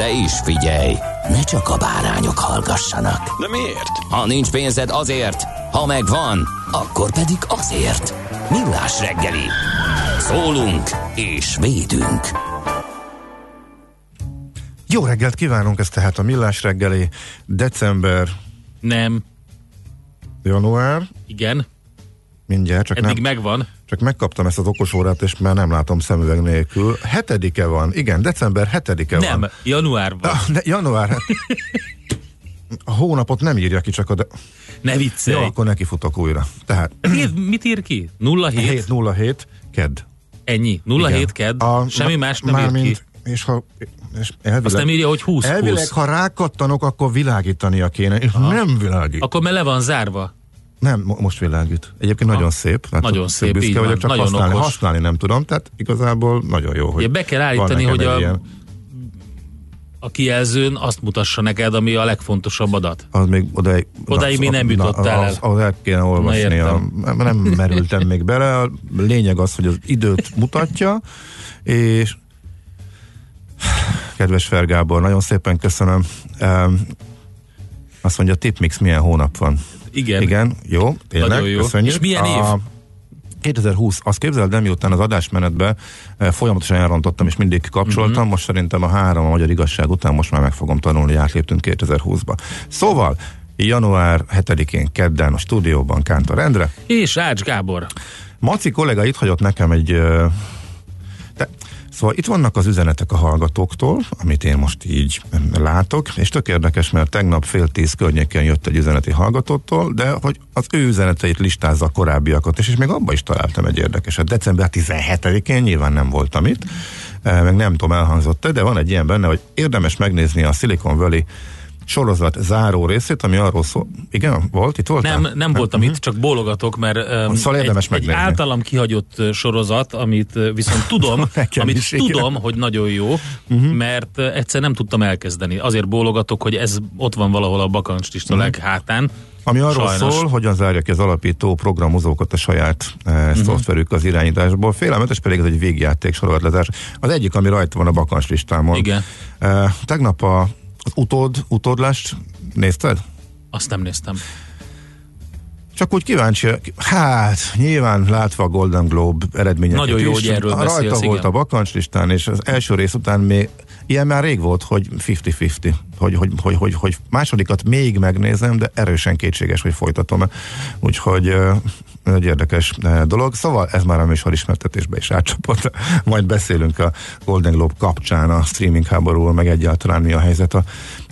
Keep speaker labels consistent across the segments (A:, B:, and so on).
A: De is figyelj, ne csak a bárányok hallgassanak.
B: De miért?
A: Ha nincs pénzed azért, ha megvan, akkor pedig azért. Millás reggeli. Szólunk és védünk.
C: Jó reggelt kívánunk, ez tehát a Millás reggeli, december,
D: Nem.
C: január,
D: Igen.
C: mindjárt, csak,
D: Eddig
C: nem,
D: megvan.
C: Csak megkaptam ezt az okos órát, és már nem látom szemüveg nélkül. Hetedike van, igen, december hetedike
D: Nem.
C: van.
D: Januárban.
C: Ah, de január, a hónapot nem írja ki, csak a... De...
D: Ne viccelj.
C: Jó, akkor nekifutok újra. Tehát
D: Írd, mit ír ki? 07?
C: 707, kedd.
D: Ennyi. 07 kedd. Semmi más nem ír ki.
C: És ha, és elvileg,
D: Azt nem írja, hogy 20
C: Elvileg,
D: 20.
C: ha rákattanok, akkor világítania kéne, és nem világít.
D: Akkor me le van zárva.
C: Nem, mo- most világít. Egyébként
D: Ha.
C: nagyon szép. Mert
D: Nagyon szép,
C: büszke vagyok,
D: van.
C: csak
D: Nagyon
C: használni,
D: okos.
C: használni nem tudom, tehát igazából nagyon jó, hogy
D: Ugye be kell állítani, hogy a,
C: ilyen,
D: a kijelzőn azt mutassa neked, ami a legfontosabb adat.
C: az még odáig,
D: Odáig még nem jutottál el.
C: az el kéne olvasni. A, nem merültem még bele. A lényeg az, hogy az időt mutatja, és kedves Fergábor, nagyon szépen köszönöm. Azt mondja, Tipmix milyen hónap van?
D: Igen.
C: Igen, jó, tényleg,
D: Nagyon jó.
C: köszönjük.
D: És milyen év?
C: A 2020, azt képzeld el, miután az adásmenetben eh, folyamatosan elrontottam, és mindig kapcsoltam,
D: Mhm.
C: uh-huh. most szerintem a három a magyar igazság után most már meg fogom tanulni, hogy átléptünk 2020-ba. Szóval, január 7-én kedden a stúdióban Kántor Endre.
D: És Ács Gábor.
C: Maci kollega itt hagyott nekem egy... ö, De, szóval itt vannak az üzenetek a hallgatóktól, amit én most így látok, és tök érdekes, mert tegnap fél tíz környéken jött egy üzeneti hallgatótól, de hogy az ő üzeneteit listázza a korábbiakat, és, és még abban is találtam egy érdekeset. December 17-én nyilván nem voltam itt, eh, meg nem tudom elhangzott de van egy ilyen benne, hogy érdemes megnézni a Silicon Valley sorozat záró részét, ami arról szól. Igen, volt? Itt voltál?
D: Nem, nem voltam itt, csak bólogatok, mert um,
C: Szóval érdemes
D: egy, egy általam kihagyott sorozat, amit viszont tudom, amit
C: is,
D: tudom, hogy nagyon jó, uh-huh. mert egyszer nem tudtam elkezdeni. Azért bólogatok, hogy ez ott van valahol a bakancslista uh-huh. leghátán.
C: Ami arról
D: Sajnos.
C: Szól, hogyan zárja ki az alapító programozókat a saját e,
D: Mhm.
C: uh-huh. szoftverük az irányításból. Félelmetes pedig ez egy végjáték sorozatletás. Az egyik, ami rajta van a bakancs listámon.
D: Igen.
C: E, tegnap a, az utód, utódlást nézted?
D: Azt nem néztem.
C: Csak úgy kíváncsi, hát nyilván látva a Golden Globe eredményeket
D: Nagyon jó,
C: is,
D: hogy erről
C: rajta
D: beszélsz,
C: volt
D: igen.
C: a bakancslistán, és az első rész után még ilyen már rég volt, hogy 50-50, hogy, hogy, hogy, hogy, hogy másodikat még megnézem, de erősen kétséges, hogy folytatom Úgyhogy egy érdekes ö, dolog. Szóval ez már a műsor ismertetésbe is átcsapott. Majd beszélünk a Golden Globe kapcsán a streaming háborúról, meg egyáltalán mi a helyzet a,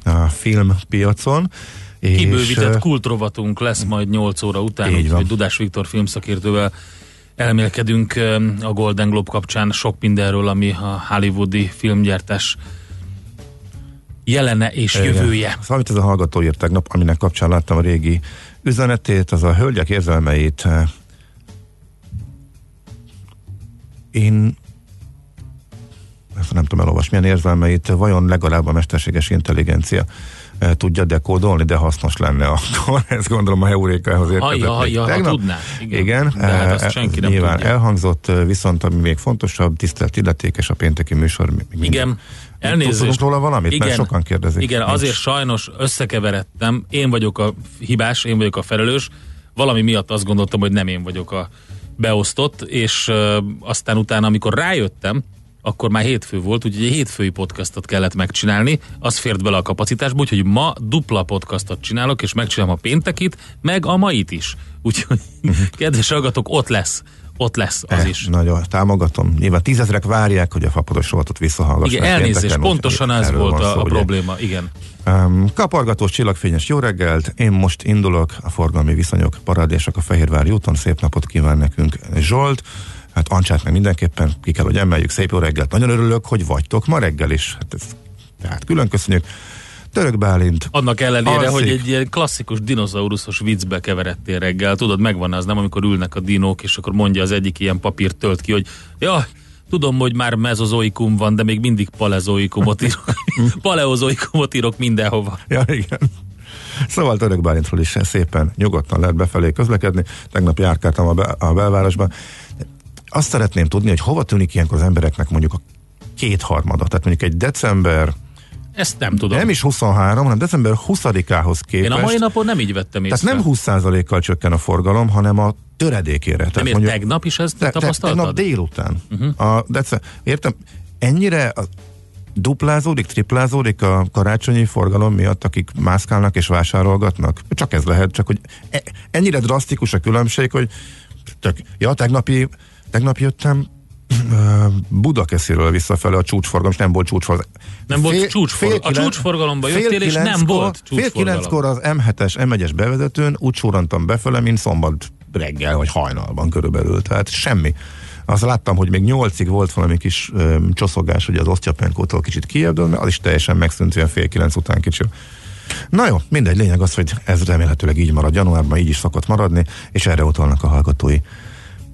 C: a filmpiacon. És,
D: Kibővített
C: ö,
D: kultrovatunk lesz majd 8 óra után,
C: Így van.
D: hogy Dudás Viktor filmszakértővel elmélkedünk öm, a Golden Globe kapcsán sok mindenről, ami a hollywoodi filmgyártás jelene és
C: Igen.
D: jövője.
C: Szóval, amit ez a hallgató írt tegnap, aminek kapcsán láttam a régi üzenetét, az a hölgyek érzelmeit eh, én ezt nem tudom elolvasni, milyen érzelmeit vajon legalább a mesterséges intelligencia tudja dekódolni, de hasznos lenne akkor. Ezt gondolom a heurékához érkezett.
D: Ha, ha,
C: még
D: ha, tudná. Igen.
C: Igen,
D: De hát
C: eh,
D: azt senki nem
C: nyilván
D: tudja.
C: elhangzott, eh, viszont ami még fontosabb, tisztelt illetékes a pénteki műsor.
D: Igen, elnézést.
C: Tudunk róla valamit? Mert sokan kérdezik.
D: Igen,
C: Nincs.
D: azért sajnos összekeveredtem. Én vagyok a hibás, én vagyok a felelős. Valami miatt azt gondoltam, hogy nem én vagyok a beosztott, és ö, aztán utána, amikor rájöttem, akkor már hétfő volt, úgyhogy egy hétfői podcastot kellett megcsinálni, az fért bele a kapacitásba, úgyhogy ma dupla podcastot csinálok, és megcsinálom a péntekit, meg a mait is. Úgyhogy, kedves hallgatók, ott lesz ott lesz az
C: Eh,
D: is.
C: Nagyon támogatom. Nyilván tízezrek várják, hogy a fapados rovatot visszahallgassák.
D: Igen, elnézést, pontosan ez volt a,
C: szó,
D: a
C: ugye.
D: probléma, igen.
C: Um, kapargatós, csillagfényes jó reggelt, én most indulok, a forgalmi viszonyok parádésak a Fehérvári úton, szép napot kíván nekünk Zsolt, hát Ancsát meg mindenképpen ki kell, hogy emeljük, szép jó reggelt, nagyon örülök, hogy vagytok ma reggel is, hát ez, tehát külön köszönjük. Török Bálint,
D: Annak ellenére,
C: Alszik.
D: hogy egy ilyen klasszikus dinoszauruszos viccbe keveredtél reggel. Tudod, megvan az, nem amikor ülnek a dinók, és akkor mondja az egyik ilyen papírt tölt ki, hogy ja, tudom, hogy már mezozoikum van, de még mindig palezoikumot írok. Paleozoikumot írok mindenhova.
C: Ja, igen. Szóval Török Bálintról is szépen nyugodtan lehet befelé közlekedni. Tegnap járkáltam a, be, a belvárosban. Azt szeretném tudni, hogy hova tűnik ilyenkor az embereknek mondjuk a kétharmada. Tehát mondjuk egy december,
D: Ezt nem tudom.
C: nem is 23, hanem december 20-ához képest.
D: Én a mai napon nem így vettem észre.
C: tehát nem 20%-kal csökken a forgalom, hanem a töredékére. Tehát
D: miért tegnap is ezt
C: te,
D: tapasztaltad?
C: tegnap délután. Uh-huh. A dece- értem, ennyire a, duplázódik, triplázódik a karácsonyi forgalom miatt, akik mászkálnak és vásárolgatnak? Csak ez lehet, csak hogy e, ennyire drasztikus a különbség, hogy csak, ja, tegnapi, tegnap jöttem Budakesziről visszafele a csúcsforgalom, és nem volt csúcsforgalom.
D: Nem volt csúcsforgalom. A csúcsforgalomba
C: fél
D: jöttél, és nem volt
C: Fél kilenckor az M7-es, M1-es bevezetőn úgy sorrantam befele, mint szombat reggel, vagy hajnalban körülbelül. Tehát semmi. Azt láttam, hogy még nyolcig volt valami kis ö, csoszogás, hogy az Osztyapenkótól kicsit kijebb, de az is teljesen megszűnt olyan fél kilenc után kicsit. Na jó, mindegy, lényeg az, hogy ez remélhetőleg így marad januárban, így is szokott maradni, és erre utalnak a hallgatói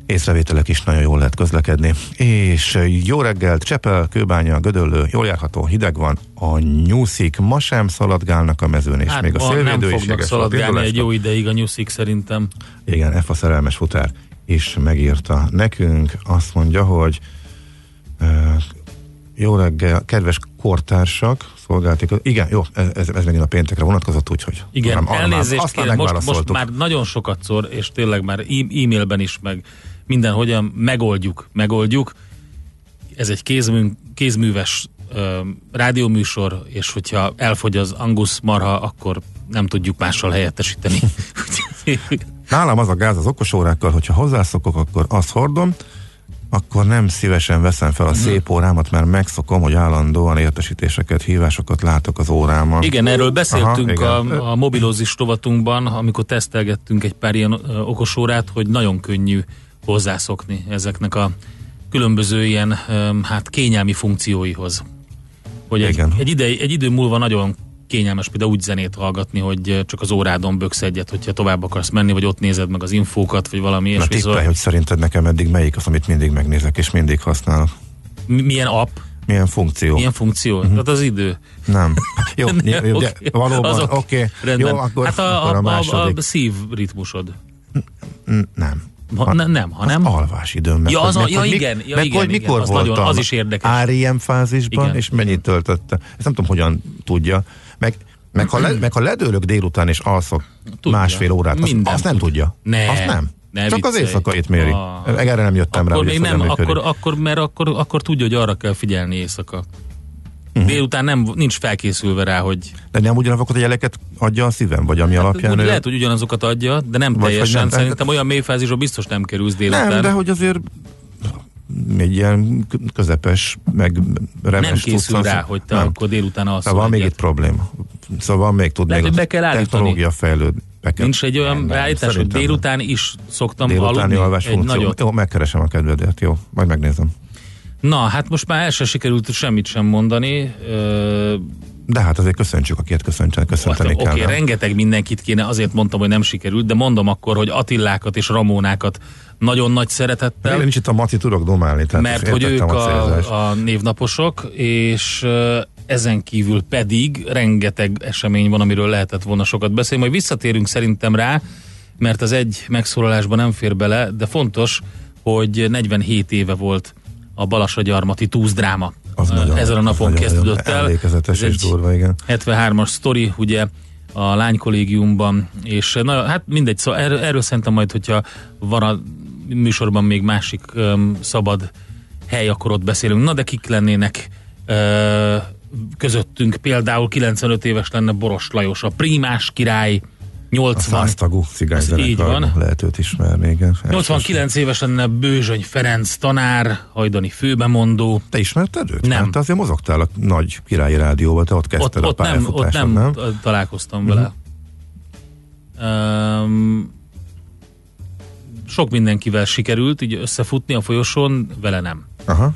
C: észrevételek is nagyon jól lehet közlekedni. És jó reggelt, Csepel, Kőbánya, Gödöllő, jól járható, hideg van, a nyúszik ma sem szaladgálnak a mezőn, és
D: Hát
C: még a
D: ma nem
C: szélvédő is
D: fognak szaladgálni egy jó ideig a nyuszik szerintem.
C: igen, F a szerelmes futár is megírta nekünk, azt mondja, hogy jó reggel, kedves kortársak, szolgálték, igen, jó, ez, ez megint a péntekre vonatkozott, úgyhogy
D: Igen,
C: arra
D: elnézést kérem, most, most már nagyon sokat szor, és tényleg már e- e-mailben is, meg mindenhogyan megoldjuk, megoldjuk. Ez egy kézmű, kézműves ö, rádióműsor, és hogyha elfogy az Angus marha, akkor nem tudjuk mással helyettesíteni.
C: Nálam az a gáz az okos órákkal, hogyha hozzászokok, akkor azt hordom, akkor nem szívesen veszem fel a
D: Mhm.
C: szép órámat, mert megszokom, hogy állandóan értesítéseket, hívásokat látok az órámon.
D: Igen, erről beszéltünk
C: Aha, igen.
D: a, a mobilózis rovatunkban, amikor tesztelgettünk egy pár ilyen okosórát, hogy nagyon könnyű hozzászokni ezeknek a különböző ilyen hát kényelmi funkcióihoz. Hogy egy,
C: Igen.
D: egy, ide, egy idő múlva nagyon kényelmes például úgy zenét hallgatni, hogy ö, csak az órádon böksz egyet, hogyha tovább akarsz menni, vagy ott nézed meg az infókat, vagy valami
C: Na
D: ilyesmi.
C: tippelj, hogy szerinted nekem eddig melyik az, amit mindig megnézek és mindig használok.
D: Mi- milyen app,
C: Milyen funkció?
D: milyen funkció? Uh-huh. Tehát az idő.
C: Nem. Jó,
D: Nem,
C: jó,
D: oké.
C: de valóban, oké. Okay. Jó, akkor,
D: hát a,
C: akkor a,
D: a, a,
C: második.
D: a szívritmusod.
C: Mm, nem.
D: Ha, ne, nem, hanem...
C: Az alvás. Meg,
D: Ja, az
C: meg,
D: ja,
C: hogy
D: igen, ja,
C: meg,
D: igen,
C: hogy
D: igen,
C: mikor
D: az
C: voltam
D: nagyon- az is érdekes.
C: REM fázisban,
D: Igen.
C: és mennyit töltötte. Ezt nem tudom, hogyan tudja. Meg, meg, ha, le, meg ha ledőlök délután és alszok
D: Tudja.
C: másfél órát, azt, azt nem
D: tud.
C: tudja.
D: Ne,
C: azt nem.
D: ne
C: Csak az
D: viccelj.
C: éjszakait méri.
D: Ah.
C: Erre nem jöttem rá,
D: akkor
C: hogy
D: még nem, akkor, akkor, mert akkor, akkor tudja, hogy arra kell figyelni éjszaka. Uh-huh. Délután nem, nincs felkészülve rá, hogy
C: De nem ugyanazokat a jeleket adja a szívem, vagy ami alapján...
D: úgy,
C: ő-
D: lehet, hogy ugyanazokat adja, de nem
C: Vagy
D: teljesen.
C: nem.
D: Szerintem olyan mélyfázisra biztos nem kerülsz délután.
C: Nem, de hogy azért egy ilyen közepes, meg remes
D: nem készül
C: cuccan-
D: rá, hogy te
C: nem.
D: akkor délután alszol
C: Szóval van még itt probléma. Szóval van még tud
D: Lehet,
C: még
D: hogy be kell állítani.
C: technológia fejlőd. Be kell.
D: Nincs egy olyan
C: Nem,
D: beállítás, hogy
C: nem.
D: délután is szoktam
C: Délutáni
D: aludni?
C: alvás
D: Egy
C: funkció.
D: nagyot.
C: Jó, megkeresem a kedvedet, jó, majd megnézem.
D: Na, hát most már el se sikerült semmit sem mondani. Ö,
C: De hát azért köszöntsük, akiket köszönteni, köszönteni
D: Oké,
C: kell.
D: okay,
C: nem?
D: rengeteg mindenkit kéne, azért mondtam, hogy nem sikerült, de mondom akkor, hogy Attillákat és Ramónákat nagyon nagy szeretettel,
C: Én nincs itt a Maci, tudok domálni. Tehát
D: mert hogy ők
C: célzást.
D: a, a névnaposok, és ezen kívül pedig rengeteg esemény van, amiről lehetett volna sokat beszélni. Majd visszatérünk szerintem rá, mert az egy megszólalásban nem fér bele, de fontos, hogy 47 éve volt a Balasagyarmati túzdráma.
C: Az
D: Ö,
C: nagyon-
D: Ezen a napon
C: nagyon-
D: kezdődött
C: nagyon
D: el.
C: emlékezetes
D: Ez
C: és durva, igen.
D: 73-as sztori, ugye a lánykollégiumban, és na, hát mindegy, szóval erről, erről szerintem majd, hogyha van a műsorban még másik um, szabad hely, akkor ott beszélünk. Na de kik lennének ö, közöttünk? Például 95 éves lenne Boros Lajos, a Prímás király,
C: A
D: 80,
C: száztagú
D: így
C: cigányzenekarban
D: van.
C: lehet őt ismerni, igen.
D: 89 éves lenne Bőzsöny Ferenc tanár, hajdani főbemondó.
C: Te ismerted őt?
D: Nem.
C: Hát te azért mozogtál a nagy királyi rádióban, te ott
D: Ott,
C: kezdted
D: ott,
C: a
D: nem, ott nem,
C: nem?
D: találkoztam vele. Um, sok mindenkivel sikerült így összefutni a folyosón, vele nem.
C: Aha.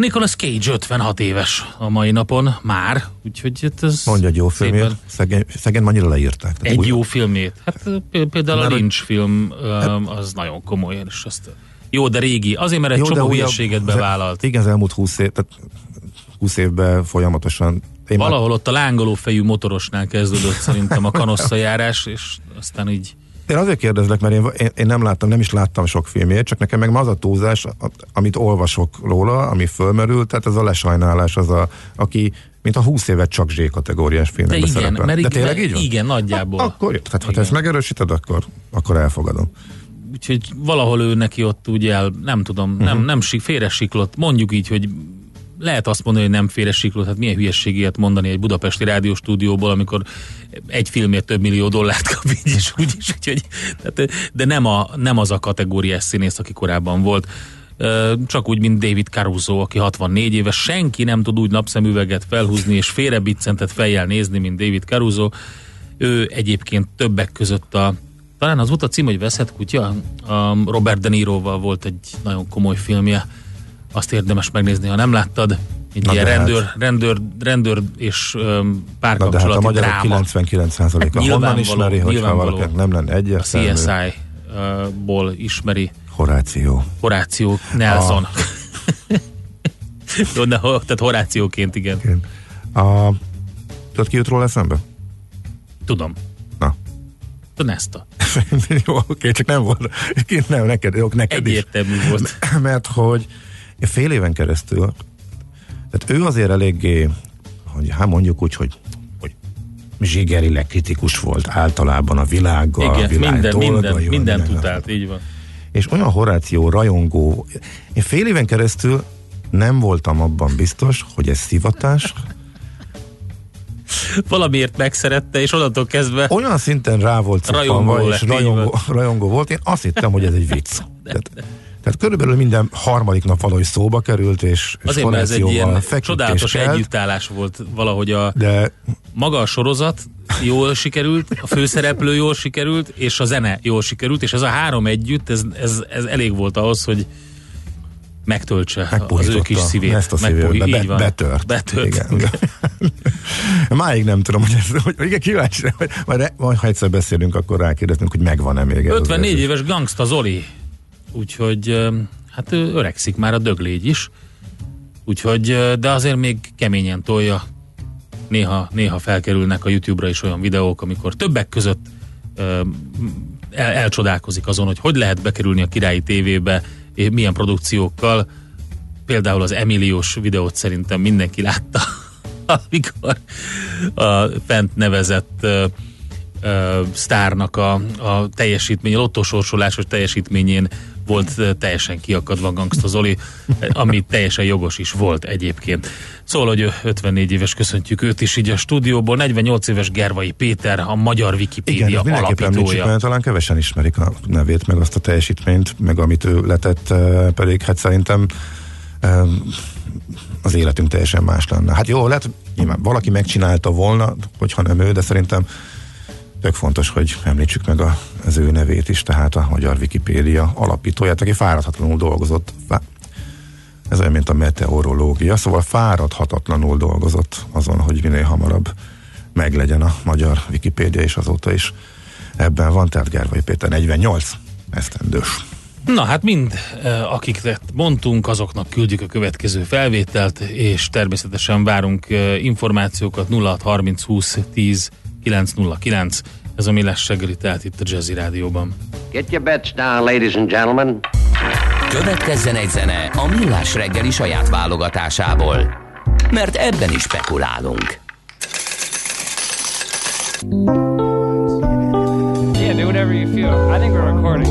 D: Nicolas Cage 56 éves a mai napon, már, úgyhogy hát ez
C: Mondja egy jó
D: szépen-
C: Szegény, szegény annyira leírták. Tehát
D: Egy
C: úgy-
D: jó filmét. Hát pé- például a
C: Mert- Hát-
D: Lynch film um, az nagyon komoly, és azt jó, de régi. Azért, mert egy
C: Jó,
D: csomó hülyeséget
C: az-
D: bevállalt.
C: Igen, az elmúlt 20 év, tehát 20 évben folyamatosan. Én már-
D: Valahol ott a lángoló fejű motorosnál kezdődött szerintem a kanosszajárás, és aztán így
C: Én azért kérdezlek, mert én, én, én nem láttam, nem is láttam sok filmjét, csak nekem meg az a túlzás, amit olvasok róla, ami fölmerül, tehát ez a lesajnálás, az a, aki mint a 20 évet csak Z kategóriás
D: De
C: filmekben
D: igen,
C: szerepel.
D: mert
C: De
D: igen,
C: tényleg így van?
D: igen, nagyjából.
C: Akkor jó. Tehát, ha te
D: Igen.
C: ezt megerősíted, akkor, akkor elfogadom.
D: Úgyhogy valahol ő neki ott ugye el, nem tudom, uh-huh.
C: Mhm.
D: nem, nem si- félresiklott. Mondjuk így, hogy lehet azt mondani, hogy nem félresiklott, hát milyen hülyesség ilyet mondani egy budapesti rádióstúdióból, amikor egy filmért több millió dollárt kap így is, úgy is, úgyhogy, tehát, de nem, a, nem az a kategóriás színész, aki korábban volt. Csak úgy, mint David Caruso, aki 64 éves, senki nem tud úgy napszemüveget felhúzni és félrebiccentet fejjel nézni, mint David Caruso. Ő egyébként többek között a talán az volt a cím, hogy Veszett kutya? A Robert De Niroval volt egy nagyon komoly filmje. Azt érdemes megnézni, ha nem láttad. Egy
C: Na
D: ilyen
C: de hát.
D: rendőr, rendőr, rendőr és um,
C: Na de hát a
D: párkapcsolati
C: magyarok
D: dráma.
C: 99%-a
D: Hát
C: honnan ismeri, hogyha valakinek nem lenne
D: A
C: egyértelmű.
D: CSI-ból ismeri
C: Horáció.
D: Horáció Nelson. Jó, de, tehát Horációként, igen.
C: Igen. A, tudod ki jut róla eszembe?
D: Tudom.
C: Na.
D: A Nesta.
C: Jó, oké, csak nem volt. Nem, neked, jó, neked is.
D: Egyértelmű volt.
C: Mert hogy fél éven keresztül, tehát ő azért eléggé, hogy hát mondjuk úgy, hogy, zsigerileg kritikus volt általában a világgal, a
D: Igen,
C: világ
D: minden, minden,
C: dolgaival,
D: mindent
C: minden-
D: utált, így van.
C: És olyan Horáció rajongó, én fél éven keresztül nem voltam abban biztos, hogy ez szivatás.
D: Valamiért megszerette, és onnantól kezdve
C: Olyan szinten rá volt
D: Rajongó lett,
C: és
D: így
C: rajongó, rajongó volt, én azt hittem, hogy ez egy vicc. Tehát, tehát körülbelül minden harmadik nap valahogy szóba került, és, és
D: Azért, mert ez egy ilyen csodálatos együttállás volt valahogy a
C: De
D: maga a sorozat jól sikerült, a főszereplő jól sikerült, és a zene jól sikerült, és ez a három együtt, ez, ez, ez elég volt ahhoz, hogy megtöltse az ő kis szívét.
C: Ezt a szívét, be,
D: van.
C: betört.
D: Betört.
C: Igen, igen. Máig nem tudom, hogy ez, hogy, igen, kíváncsi, hogy majd, majd, ha egyszer beszélünk, akkor rákérdezünk, hogy megvan-e még ez az
D: 54
C: érzés.
D: éves gangsta Zoli, úgyhogy hát öregszik már a döglégy is, úgyhogy, de azért még keményen tolja. Néha, néha felkerülnek a YouTube-ra is olyan videók, amikor többek között el, elcsodálkozik azon, hogy hogy lehet bekerülni a királyi tévébe, és milyen produkciókkal. Például az Emiliós videót szerintem mindenki látta, amikor a fent nevezett ö, ö, sztárnak a, a teljesítmény, a lottósorsolásos teljesítményén volt teljesen kiakadva Gangsta Zoli, ami teljesen jogos is volt egyébként. Szóval, hogy ő 54 éves, köszöntjük őt is így a stúdióból, 48 éves Gervai Péter, a magyar Wikipédia
C: Igen, mindenképpen említsük,
D: alapítója.
C: mert talán kevesen ismerik a nevét, meg azt a teljesítményt, meg amit ő letett, pedig hát szerintem az életünk teljesen más lenne. Hát jó, lehet, nyilván valaki megcsinálta volna, hogyha nem ő, de szerintem tök fontos, hogy említsük meg a, az ő nevét is, tehát a Magyar Wikipédia alapítóját, aki fáradhatatlanul dolgozott. Ez olyan, mint a meteorológia, szóval fáradhatatlanul dolgozott azon, hogy minél hamarabb meglegyen a magyar Wikipédia, és azóta is ebben van, tehát Gervai Péter 48 esztendős.
D: Na hát mind, eh, akiket mondtunk, azoknak küldjük a következő felvételt, és természetesen várunk eh, információkat 06 30 20 10 909. Ez a Millás reggeli, tehát itt a Jazzy Rádióban.
E: Get your bets down, ladies and gentlemen.
A: Következzen egy zene a Millás reggeli saját válogatásából. Mert ebben is spekulálunk.
F: Yeah, do whatever you feel. I think we're recording.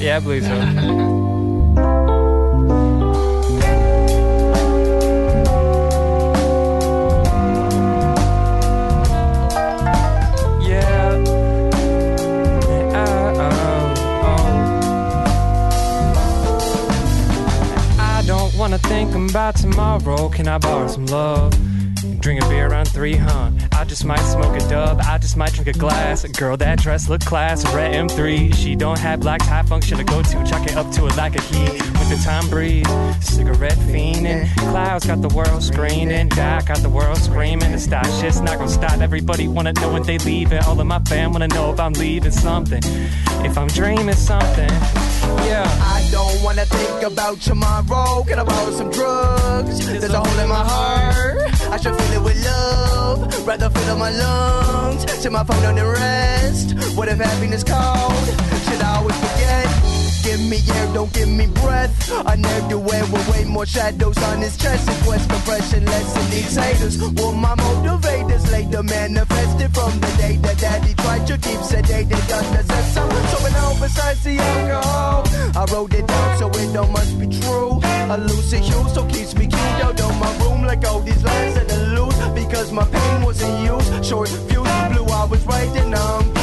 F: Yeah, I believe so. tomorrow? Can I borrow some love? Drink a beer on three, huh? I just might smoke a dub. I just might drink a glass. Girl, that dress look class. Red M3. She don't have black tie function to go to. Chuck it up to a lack of heat. With the time breeze, cigarette fiending. Clouds got the world screaming. Dak got the world screaming. The stop shit's not gonna stop. Everybody wanna know when they leave it. All of my fam wanna know if I'm leaving something. If I'm dreaming something. Yeah.
G: I don't wanna think about tomorrow. Can I borrow some drugs? There's a hole in my heart. I should fill it with love. Rather fill up my lungs. Set my phone on the rest. What if happiness called? Should I always forget? Give me air, don't give me breath. Ne'er do well with way more shadows on his chest. Was compression, less than these haters. Will my motivators later manifested from the day that daddy tried to keep sedated under some So when all besides the alcohol, I wrote it down so it don't must be true. A lucid hue, so keeps me keyed out on my room like all these lines that I lose. Because my pain wasn't used. Short fuse blue, I was right and I'm
F: um,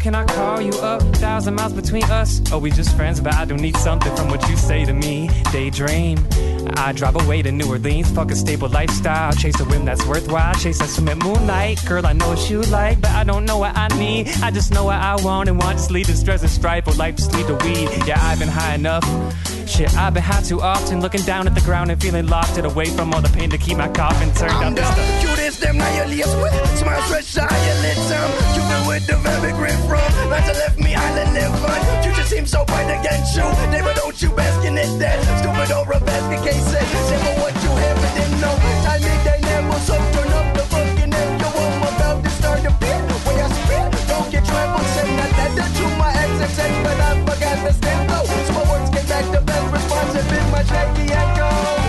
F: Can I call you up? Thousand miles between us. Oh, we just friends? But I don't need something from what you say to me. Daydream. I drive away to New Orleans, fuck a stable lifestyle. Chase a whim that's worthwhile. Chase that swim at moonlight. Girl, I know what you like, but I don't know what I need. I just know what I want and want. Just lead the stress and strife, or oh, life just lead the weed. Yeah, I've been high enough. Shit, I've been high too often. Looking down at the ground and feeling locked it away from all the pain to keep my coffin turned
G: I'm
F: up. And
G: them now your lips with Smile stretch eyelids um Cupid with the very grip from Lines that left me island live You just seem so bright against you. Never don't you bask in it that Stupid or a basket case Say for what you have but didn't know. Time me they never so turn up. The fucking end You I'm about to start a beat When I spit Don't get trouble. Say not that to my ex and say But I forgot the stand though So my words came back the best response. And been my shaky echo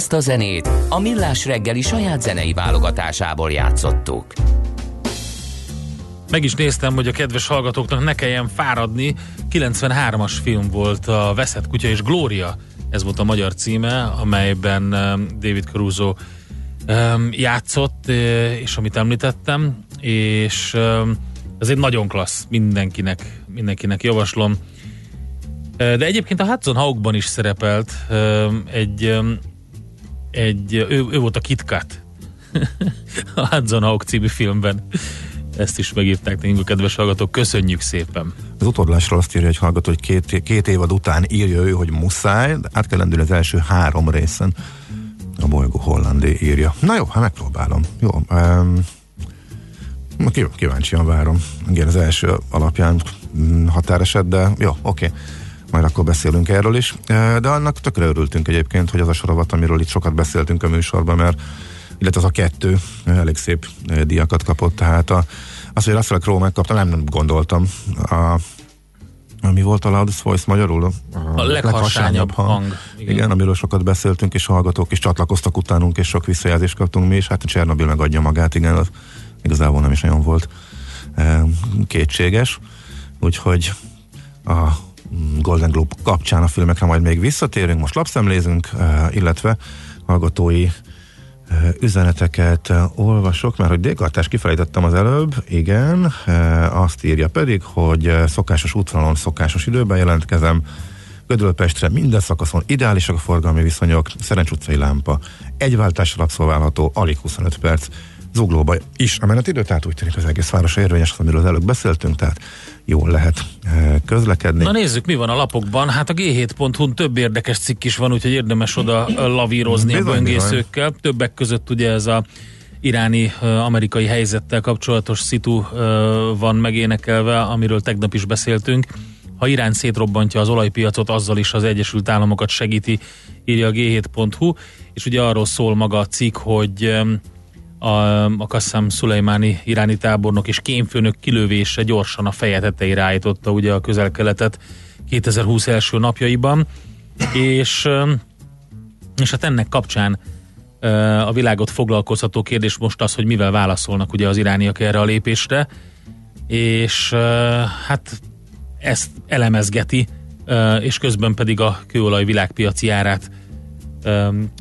A: Ezt a zenét a Millás reggeli saját zenei válogatásából játszottuk.
D: Meg is néztem, hogy a kedves hallgatóknak ne kelljen fáradni. 93-as film volt a Veszett kutya és Glória. Ez volt a magyar címe, amelyben um, David Caruso um, játszott, eh, és amit említettem, és um, ez egy nagyon klassz, mindenkinek, mindenkinek javaslom. Eh, De egyébként a Hudson Hawkban is szerepelt egy, egy ő, ő volt a Kit Kat a Hudson Hawk című filmben. Ezt is megírták nekünk a kedves hallgatók. Köszönjük szépen!
C: Az utódlásról azt írja egy hallgató, hogy két, két évad után írja ő, hogy muszáj, de át kell lendülni az első három részen. A bolygó hollandi írja. Na jó, hát megpróbálom. Jó, um, kíváncsian várom. Igen, az első alapján mm, határeset, de jó, oké. Okay. Majd akkor beszélünk erről is. De annak tökre örültünk egyébként, hogy az a sorovat, amiről itt sokat beszéltünk a műsorban, mert illetve az a kettő elég szép díjakat kapott, tehát a, az, hogy Russell Crowe megkapta, nem, nem gondoltam. A, ami volt a Loudest Voice magyarul?
D: A legharsányabb hang.
C: Igen.
D: Igen.
C: Igen, amiről sokat beszéltünk, és a hallgatók is csatlakoztak utánunk, és sok visszajelzést kaptunk mi is. Hát a Csernobil megadja magát, igen, az igazából nem is nagyon volt kétséges. Úgyhogy a Golden Globe kapcsán a filmekre majd még visszatérünk. Most lapszemlézünk, e, illetve hallgatói Ö, Üzeneteket ö, olvasok, mert hogy délkartást kifelejtettem az előbb, igen, azt írja pedig, hogy szokásos útvonalon, szokásos időben jelentkezem, Gödölpestre minden szakaszon ideálisak a forgalmi viszonyok, Szerencs utcai lámpa, egy váltásra abszolválható, alig 25 perc, Zuglóba is a menetidő, tehát úgy tűnik az egész város érvényes, amiről az előbb beszéltünk, tehát jól lehet eh, közlekedni.
D: Na nézzük, mi van a lapokban. Hát a g7.hu-n több érdekes cikk is van, úgyhogy érdemes oda ö, lavírozni a
C: Bizony,
D: böngészőkkel. Többek között ugye ez a iráni ö, amerikai helyzettel kapcsolatos szitu van megénekelve, amiről tegnap is beszéltünk. Ha Irán szétrobbantja az olajpiacot, azzal is az Egyesült Államokat segíti, írja a g7.hu, és ugye arról szól maga a cikk, hogy a, a Qassam Szulejmáni iráni tábornok és kémfőnök kilövése gyorsan a feje tetejére állította ugye a közel-keletet 2020 első napjaiban, és, és hát ennek kapcsán a világot foglalkoztató kérdés most az, hogy mivel válaszolnak ugye az irániak erre a lépésre, és hát ezt elemezgeti, és közben pedig a kőolaj világpiaci árát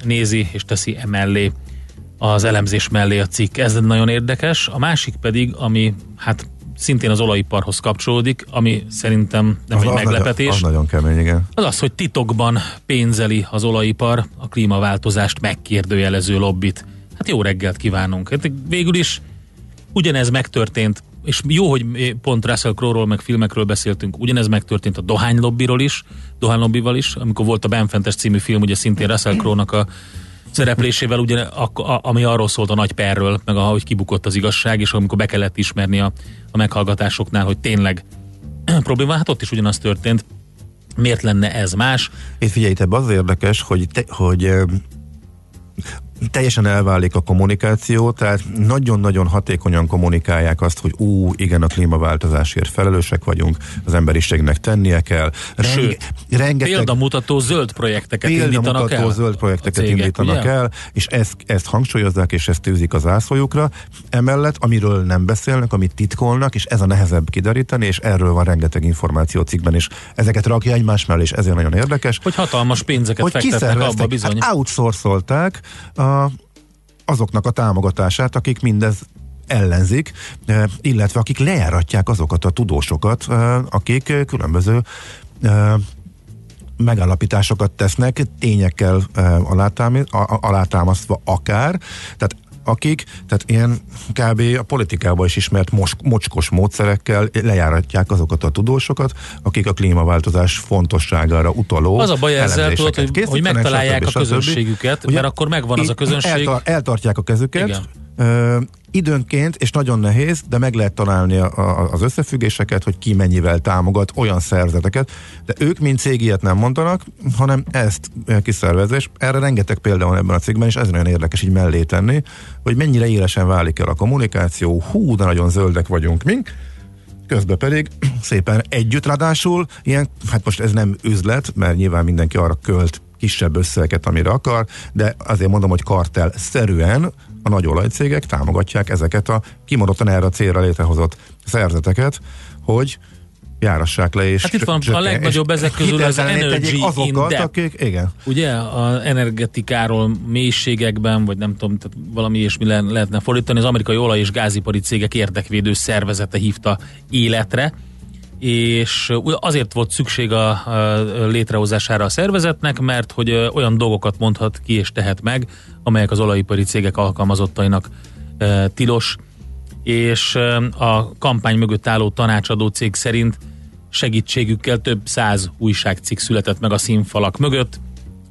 D: nézi és teszi emellé az elemzés mellé a cikk. Ez nagyon érdekes. A másik pedig, ami hát szintén az olajiparhoz kapcsolódik, ami szerintem nem
C: az,
D: egy
C: az
D: meglepetés.
C: Nagyon, az nagyon kemény, igen.
D: Az az, hogy titokban pénzeli az olajipar a klímaváltozást megkérdőjelező lobbit. Hát jó reggelt kívánunk. Hát végül is ugyanez megtörtént, és jó, hogy pont Russell Crowe-ról, meg filmekről beszéltünk, ugyanez megtörtént a dohánylobbiról is, dohánylobbival is, amikor volt a Benfentes című film, ugye szintén Russell Crowe-nak a szereplésével, ugye, a, a, ami arról szólt a nagy perről, meg ahogy kibukott az igazság, és amikor be kellett ismerni a, a meghallgatásoknál, hogy tényleg probléma, hát ott is ugyanaz történt. Miért lenne ez más?
C: Itt figyelj, ebben az érdekes, hogy, te, hogy teljesen elválik a kommunikáció, tehát nagyon-nagyon hatékonyan kommunikálják azt, hogy ú, igen, a klímaváltozásért felelősek vagyunk, az emberiségnek tennie kell.
D: Sőt,
C: rengeteg
D: Példamutató zöld projekteket indítanak
C: példamutató
D: el.
C: zöld projekteket
D: cégek,
C: indítanak
D: ugye?
C: el, és ezt, ezt hangsúlyozzák, és ezt tűzik az ászlójukra. Emellett, amiről nem beszélnek, amit titkolnak, és ez a nehezebb kideríteni, és erről van rengeteg információ cikkben, és ezeket rakja egymás mellé, és ezért nagyon érdekes.
D: Hogy hatalmas pénzeket
C: hogy
D: fektetnek abba bizony.
C: hát outsourcolták a, azoknak a támogatását, akik mindez ellenzik, eh, illetve akik lejáratják azokat a tudósokat, eh, akik különböző eh, megállapításokat tesznek, tényekkel alátámasztva akár, tehát akik, tehát ilyen kb. a politikában is ismert mos, mocskos módszerekkel lejáratják azokat a tudósokat, akik a klímaváltozás fontosságára utaló
D: Az a baj ezzel, tudod, hogy, hogy megtalálják
C: stb.
D: a közönségüket,
C: Ugye,
D: mert akkor megvan az a közönség.
C: Eltar, eltartják a kezüket.
D: Igen.
C: Időnként, és nagyon nehéz, de meg lehet találni a, a, az összefüggéseket, hogy ki mennyivel támogat olyan szerzeteket, de ők mint cég ilyet nem mondanak, hanem ezt kiszervezés. Erre rengeteg példa van ebben a cikkben, és ez nagyon érdekes így mellé tenni, hogy mennyire élesen válik el a kommunikáció, hú, de nagyon zöldek vagyunk mink, közben pedig szépen együtt, ráadásul ilyen, hát most ez nem üzlet, mert nyilván mindenki arra költ kisebb összeget, amire akar, de azért mondom, hogy kartel szerűen a nagy olajcégek támogatják ezeket a kimondottan erre a célra létrehozott szerzeteket, hogy járassák le, és
D: Hát itt van a legnagyobb ezek közül az Energy
C: azokat,
D: in
C: akik, igen.
D: Ugye az energetikáról mélységekben, vagy nem tudom, tehát valami ilyesmi le- lehetne fordítani, az amerikai olaj- és gázipari cégek érdekvédő szervezete hívta életre, és azért volt szükség a, létrehozására a szervezetnek, mert hogy olyan dolgokat mondhat ki és tehet meg, amelyek az olajipari cégek alkalmazottainak tilos, és a kampány mögött álló tanácsadó cég szerint segítségükkel több száz újságcikk született meg a színfalak mögött.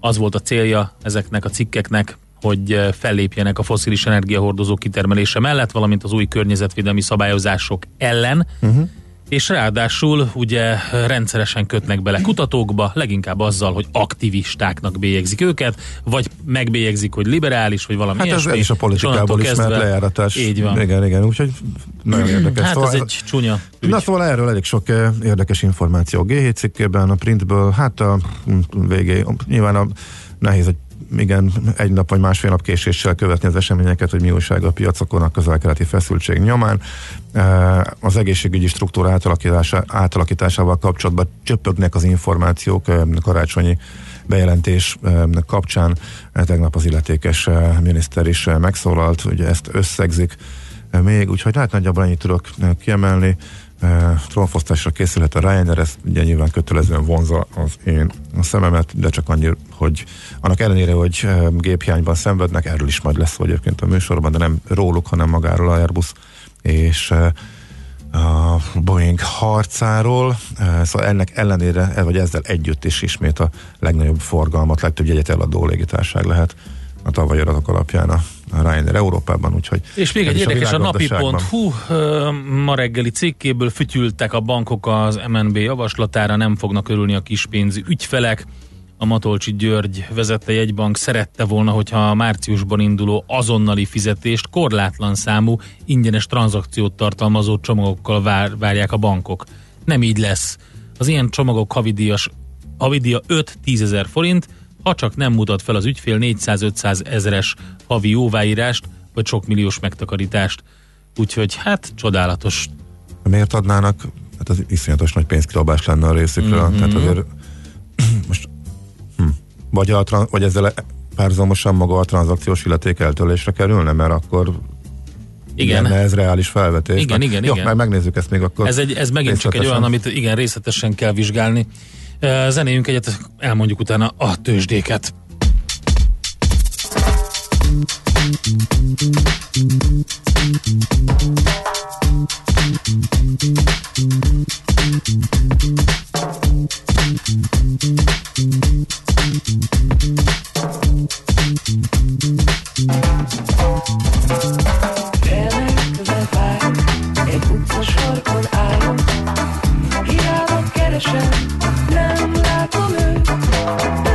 D: Az volt a célja ezeknek a cikkeknek, hogy fellépjenek a foszilis energiahordozó kitermelése mellett, valamint az új környezetvédelmi szabályozások ellen, uh-huh. És ráadásul ugye rendszeresen kötnek bele kutatókba, leginkább azzal, hogy aktivistáknak bélyegzik őket, vagy megbélyegzik, hogy liberális, vagy valami
C: Hát
D: ilyesmi.
C: ez is a politikából ismert lejáratás.
D: Így van.
C: Igen, igen, úgyhogy nagyon érdekes.
D: Hát
C: Szóval
D: ez egy csúnya ügy.
C: Na szóval erről elég sok eh, érdekes információ a G7 cikkében, a printből, hát a mm, végé, nyilván a nehéz, hogy igen, egy nap vagy másfél nap késéssel követni az eseményeket, hogy mi újság a piacokon a közel-keleti feszültség nyomán. Az egészségügyi struktúra átalakítása, átalakításával kapcsolatban csöpögnek az információk karácsonyi bejelentés kapcsán tegnap az illetékes miniszter is megszólalt, ugye ezt összegzik még, úgyhogy hát nagyjából ennyit tudok kiemelni. Uh, trónfosztásra készülhet a Ryanair, ez ugye nyilván kötelezően vonza az én szememet, de csak annyi, hogy annak ellenére, hogy uh, géphiányban szenvednek, erről is majd lesz egyébként a műsorban, de nem róluk, hanem magáról a Airbus és uh, a Boeing harcáról, szóval ennek ellenére, vagy ezzel együtt is ismét a legnagyobb forgalmat, legtöbb jegyet eladó légitárság lehet a tavalyi adatok alapján a a Ryanair Európában, úgyhogy...
D: És még egy érdekes, a napi
C: világgazdaságban.
D: pont. Hú, ö, ma reggeli cikkéből fütyültek a bankok az MNB javaslatára, nem fognak örülni a kispénzű ügyfelek. A Matolcsi György vezette jegybank szerette volna, hogyha a márciusban induló azonnali fizetést korlátlan számú ingyenes tranzakciót tartalmazó csomagokkal vár, várják a bankok. Nem így lesz. Az ilyen csomagok havidíjas, havidíja 5-10 ezer forint, ha csak nem mutat fel az ügyfél 400-500 ezeres havi jóváírást, vagy sok milliós megtakarítást. Úgyhogy hát csodálatos.
C: Miért adnának? Hát az iszonyatos nagy pénzkilabás lenne a részükről.
D: Mhm.
C: Mm-hmm. Tehát azért most hm, vagy, a, vagy ezzel párhuzamosan maga a tranzakciós illeték eltörlésre kerülne, mert akkor
D: Igen.
C: lenne ez reális felvetés.
D: Igen, igen,
C: Jó,
D: igen.
C: majd megnézzük ezt még akkor.
D: Ez, egy, ez megint csak egy olyan, amit igen, részletesen kell vizsgálni. Zenéjünk egyet, elmondjuk utána a tőzsdéket.
H: Elmenekülve vár, egy utca sarkon állom Keresem, nem látom őt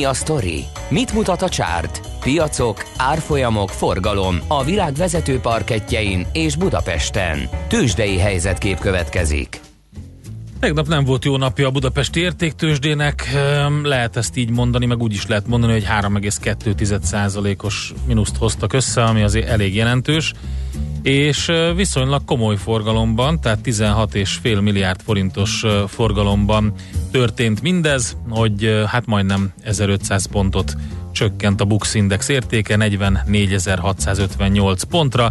A: Mi a sztori? Mit mutat a csárt? Piacok, árfolyamok, forgalom a világ vezető parketjein és Budapesten. Tősdei helyzetkép következik.
D: Tegnap nem volt jó napja a budapesti értéktősdének, lehet ezt így mondani, meg úgy is lehet mondani, hogy 3,2%-os mínuszt hoztak össze, ami azért elég jelentős, és viszonylag komoly forgalomban, tehát 16,5 milliárd forintos forgalomban történt mindez, hogy hát majdnem 1500 pontot csökkent a Bux Index értéke 44.658 pontra,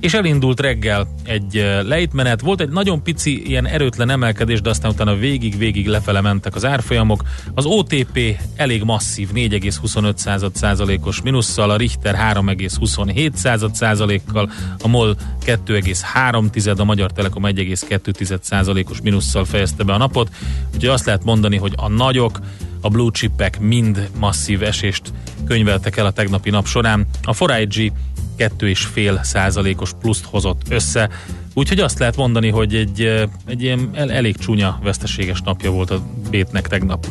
D: és elindult reggel egy lejtmenet. Volt egy nagyon pici, ilyen erőtlen emelkedés, de aztán utána végig-végig lefele mentek az árfolyamok. Az OTP elég masszív, 4,25 százalékos minusszal, a Richter 3,27 százalékkal, a MOL 2,3%, a Magyar Telekom 1,2 százalékos minusszal fejezte be a napot. Úgyhogy azt lehet mondani, hogy a nagyok, a blue chipek mind masszív esést könyveltek el a tegnapi nap során. A 4IG 2,5 százalékos pluszt hozott össze, úgyhogy azt lehet mondani, hogy egy, eh, egy ilyen el, elég csúnya veszteséges napja volt a Bétnek tegnap.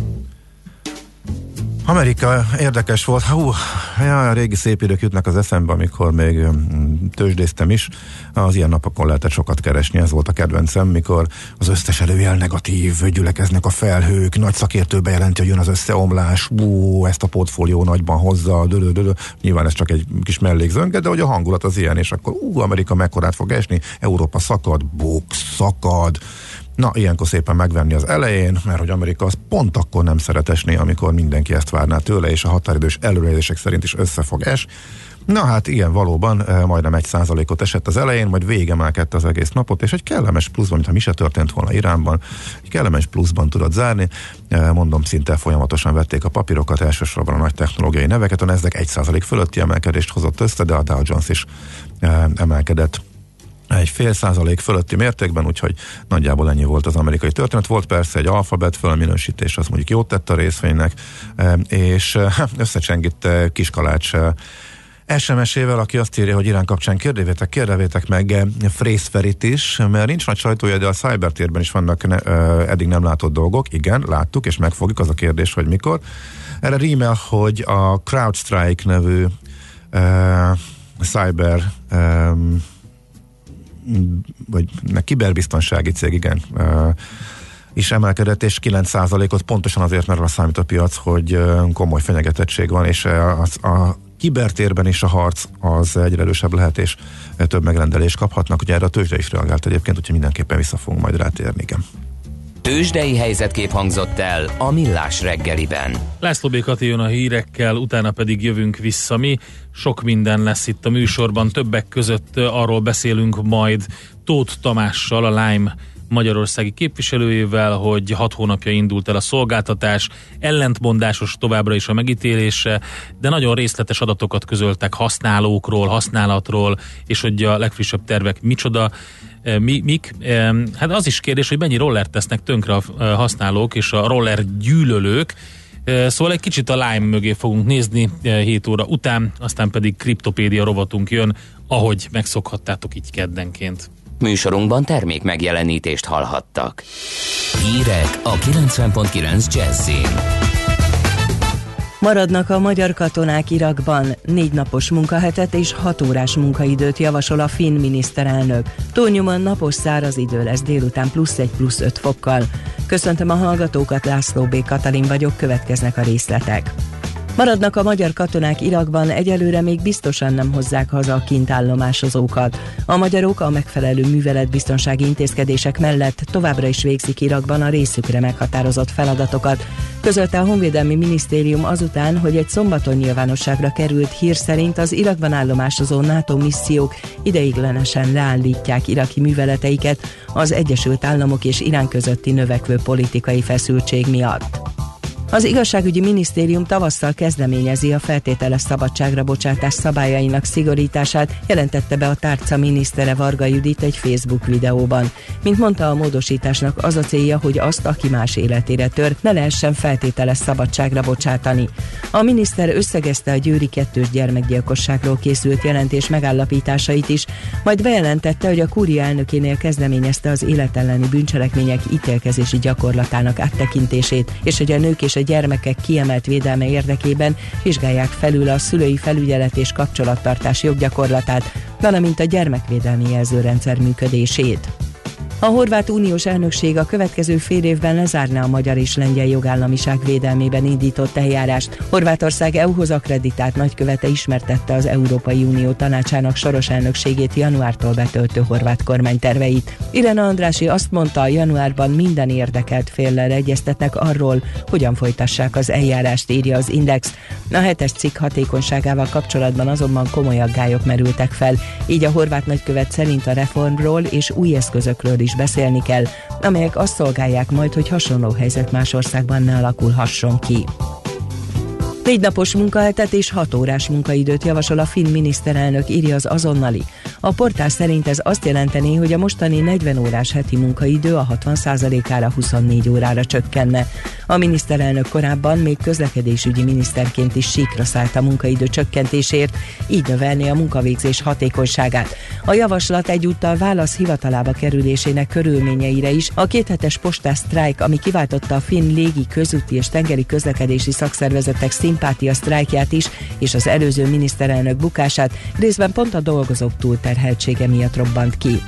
C: Amerika érdekes volt. Hú, a régi szép idők jutnak az eszembe, amikor még mm, tőzsdéztem is. Az ilyen napokon lehetett sokat keresni, ez volt a kedvencem, mikor az összes előjel negatív, gyülekeznek a felhők, nagy szakértő bejelenti, hogy jön az összeomlás, ú, ezt a portfólió nagyban hozza, dölö. Nyilván ez csak egy kis mellékzönge, de hogy a hangulat az ilyen, és akkor ú, Amerika mekkorát fog esni, Európa szakad, buk, szakad, Na, ilyenkor szépen megvenni az elején, mert hogy Amerika az pont akkor nem szeret esni, amikor mindenki ezt várná tőle, és a határidős előrejelzések szerint is össze fog es. Na hát igen, valóban eh, majdnem egy százalékot esett az elején, majd végemelkedte az egész napot, és egy kellemes pluszban, mintha mi se történt volna Iránban, egy kellemes pluszban tudott zárni. Eh, Mondom, szinte folyamatosan vették a papírokat, elsősorban a nagy technológiai neveket, a Nasdaq egy százalék fölötti emelkedést hozott össze, de a Dow Jones is eh, emelkedett egy fél százalék fölötti mértékben, úgyhogy nagyjából ennyi volt az amerikai történet. Volt persze egy alfabet fölminősítés, az mondjuk jót tett a részvénynek, eh, és eh, összecsengít eh, Kiskalács SMS-ével, aki azt írja, hogy Irán kapcsán kérdevétek, kérdevétek meg Frészferit is, mert nincs nagy sajtója, de a cybertérben is vannak ne, eddig nem látott dolgok. Igen, láttuk, és megfogjuk, az a kérdés, hogy mikor. Erre rímel, hogy a CrowdStrike nevű uh, cyber um, vagy ne, kiberbiztonsági cég, igen, is emelkedett, és 9%-ot pontosan azért, mert arra számít a piac, hogy komoly fenyegetettség van, és a, a kibertérben is a harc az egyre erősebb lehet, és több megrendelést kaphatnak. Ugye erre a tőzsde is reagált egyébként, úgyhogy mindenképpen vissza fogunk majd rátérni, igen.
A: Tőzsdei helyzetkép hangzott el a Millás reggeliben.
D: László B. Jön a hírekkel, utána pedig jövünk vissza mi. Sok minden lesz itt a műsorban, többek között arról beszélünk majd Tóth Tamással, a Lime magyarországi képviselőjével, hogy hat hónapja indult el a szolgáltatás, ellentmondásos továbbra is a megítélése, de nagyon részletes adatokat közöltek használókról, használatról, és hogy a legfrissebb tervek micsoda, mi, mik. Hát az is kérdés, hogy mennyi roller tesznek tönkre a használók és a roller gyűlölők, Szóval egy kicsit a Lime mögé fogunk nézni 7 óra után, aztán pedig kriptopédia rovatunk jön, ahogy megszokhattátok így keddenként.
A: Műsorunkban termék megjelenítést hallhattak. Hírek a 90.9 Jazzin.
I: Maradnak a magyar katonák Irakban. Négy napos munkahetet és hat órás munkaidőt javasol a finn miniszterelnök. Túlnyomóan napos száraz idő lesz délután plusz egy plusz öt fokkal. Köszöntöm a hallgatókat, László B. Katalin vagyok, következnek a részletek. Maradnak a magyar katonák Irakban, egyelőre még biztosan nem hozzák haza a kintállomásozókat. A magyarok a megfelelő műveletbiztonsági intézkedések mellett továbbra is végzik Irakban a részükre meghatározott feladatokat. Közölte a Honvédelmi Minisztérium azután, hogy egy szombaton nyilvánosságra került hír szerint az Irakban állomásozó NATO missziók ideiglenesen leállítják iraki műveleteiket az Egyesült Államok és Irán közötti növekvő politikai feszültség miatt. Az igazságügyi minisztérium tavasszal kezdeményezi a feltételes szabadságra bocsátás szabályainak szigorítását, jelentette be a tárca minisztere Varga Judit egy Facebook videóban. Mint mondta, a módosításnak az a célja, hogy azt, aki más életére tör, ne lehessen feltételes szabadságra bocsátani. A miniszter összegezte a győri kettős gyermekgyilkosságról készült jelentés megállapításait is, majd bejelentette, hogy a kúria elnökénél kezdeményezte az életelleni bűncselekmények ítélkezési gyakorlatának áttekintését, és hogy a nők és a gyermekek kiemelt védelme érdekében vizsgálják felül a szülői felügyelet és kapcsolattartás joggyakorlatát, valamint a gyermekvédelmi jelzőrendszer működését. A horvát uniós elnökség a következő fél évben lezárná a magyar és lengyel jogállamiság védelmében indított eljárást. Horvátország EU-hoz akreditált nagykövete ismertette az Európai Unió tanácsának soros elnökségét januártól betöltő horvát kormány terveit. Irena Andrási azt mondta, januárban minden érdekelt féllel egyeztetnek arról, hogyan folytassák az eljárást, írja az Index. A hetes cikk hatékonyságával kapcsolatban azonban komoly aggályok merültek fel, így a horvát nagykövet szerint a reformról és új eszközökről is is beszélni kell, amelyek azt szolgálják majd, hogy hasonló helyzet más országban ne alakulhasson ki. Négy napos munkahetet és hat órás munkaidőt javasol a finn miniszterelnök, írja az azonnali. A portál szerint ez azt jelenteni, hogy a mostani 40 órás heti munkaidő a 60%-ára 24 órára csökkenne. A miniszterelnök korábban még közlekedésügyi miniszterként is síkra szállt a munkaidő csökkentésért, így növelni a munkavégzés hatékonyságát. A javaslat egyúttal válasz hivatalába kerülésének körülményeire is. A kéthetes postás sztrájk, ami kiváltotta a finn légi, közúti és tengeri közlekedési szakszervezetek szimpátia sztrájkját is, és az előző miniszterelnök bukását részben pont a dolgozók túlterheltsége miatt robbant ki.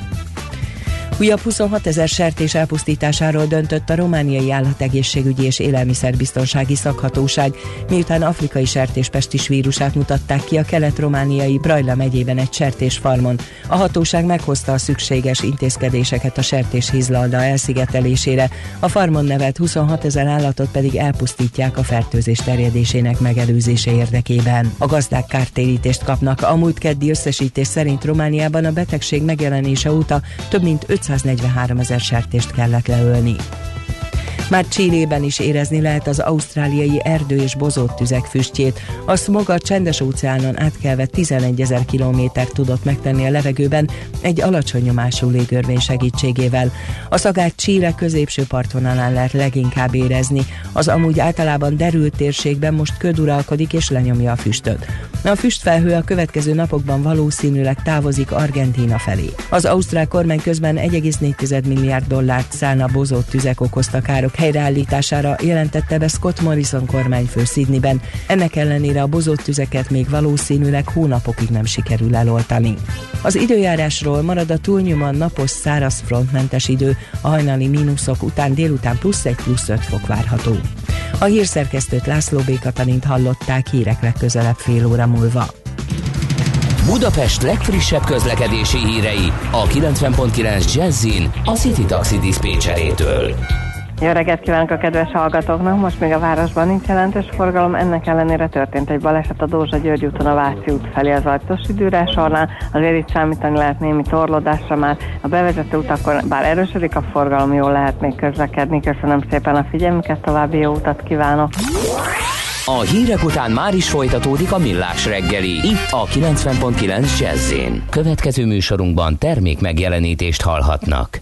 I: Újabb 26 ezer sertés elpusztításáról döntött a romániai állategészségügyi és élelmiszerbiztonsági szakhatóság, miután afrikai sertéspestis vírusát mutatták ki a kelet-romániai Brajla megyében egy sertésfarmon. A hatóság meghozta a szükséges intézkedéseket a sertés hízlalda elszigetelésére, a farmon nevelt 26 ezer állatot pedig elpusztítják a fertőzés terjedésének megelőzése érdekében. A gazdák kártérítést kapnak. A múlt keddi összesítés szerint Romániában a betegség megjelenése óta több mint 500 243 ezer sertést kellett leölni. Már Csillében is érezni lehet az ausztráliai erdő és bozót tüzek füstjét. A smog a csendes óceánon átkelve 11 ezer kilométert tudott megtenni a levegőben egy alacsony nyomású légörvény segítségével. A szagát Chile középső partvonalán lehet leginkább érezni. Az amúgy általában derült térségben most köd uralkodik és lenyomja a füstöt. A füstfelhő a következő napokban valószínűleg távozik Argentína felé. Az ausztrál kormány közben 1,4 milliárd dollárt szállna bozott tüzek okozta károk helyreállítására jelentette be Scott Morrison kormányfő Sydneyben. Ennek ellenére a bozott tüzeket még valószínűleg hónapokig nem sikerül eloltani. Az időjárásról marad a túlnyomóan napos száraz frontmentes idő, a hajnali mínuszok után délután plusz 1 plusz 5 fok várható. A hírszerkesztőt László B. Katalint hallották hírek legközelebb fél óra múlva.
A: Budapest legfrissebb közlekedési hírei a 90.9 Jazzin a City Taxi Dispécsejétől.
J: Jó reggelt kívánok a kedves hallgatóknak! Most még a városban nincs jelentős forgalom, ennek ellenére történt egy baleset a Dózsa György úton a Váci út felé az ajtos időrásornál. Azért itt számítani lehet némi torlódásra már. A bevezető utakon bár erősödik a forgalom, jól lehet még közlekedni. Köszönöm szépen a figyelmüket, további jó utat kívánok!
A: A hírek után már is folytatódik a millás reggeli, itt a 90.9 jazz Következő műsorunkban termék megjelenítést hallhatnak.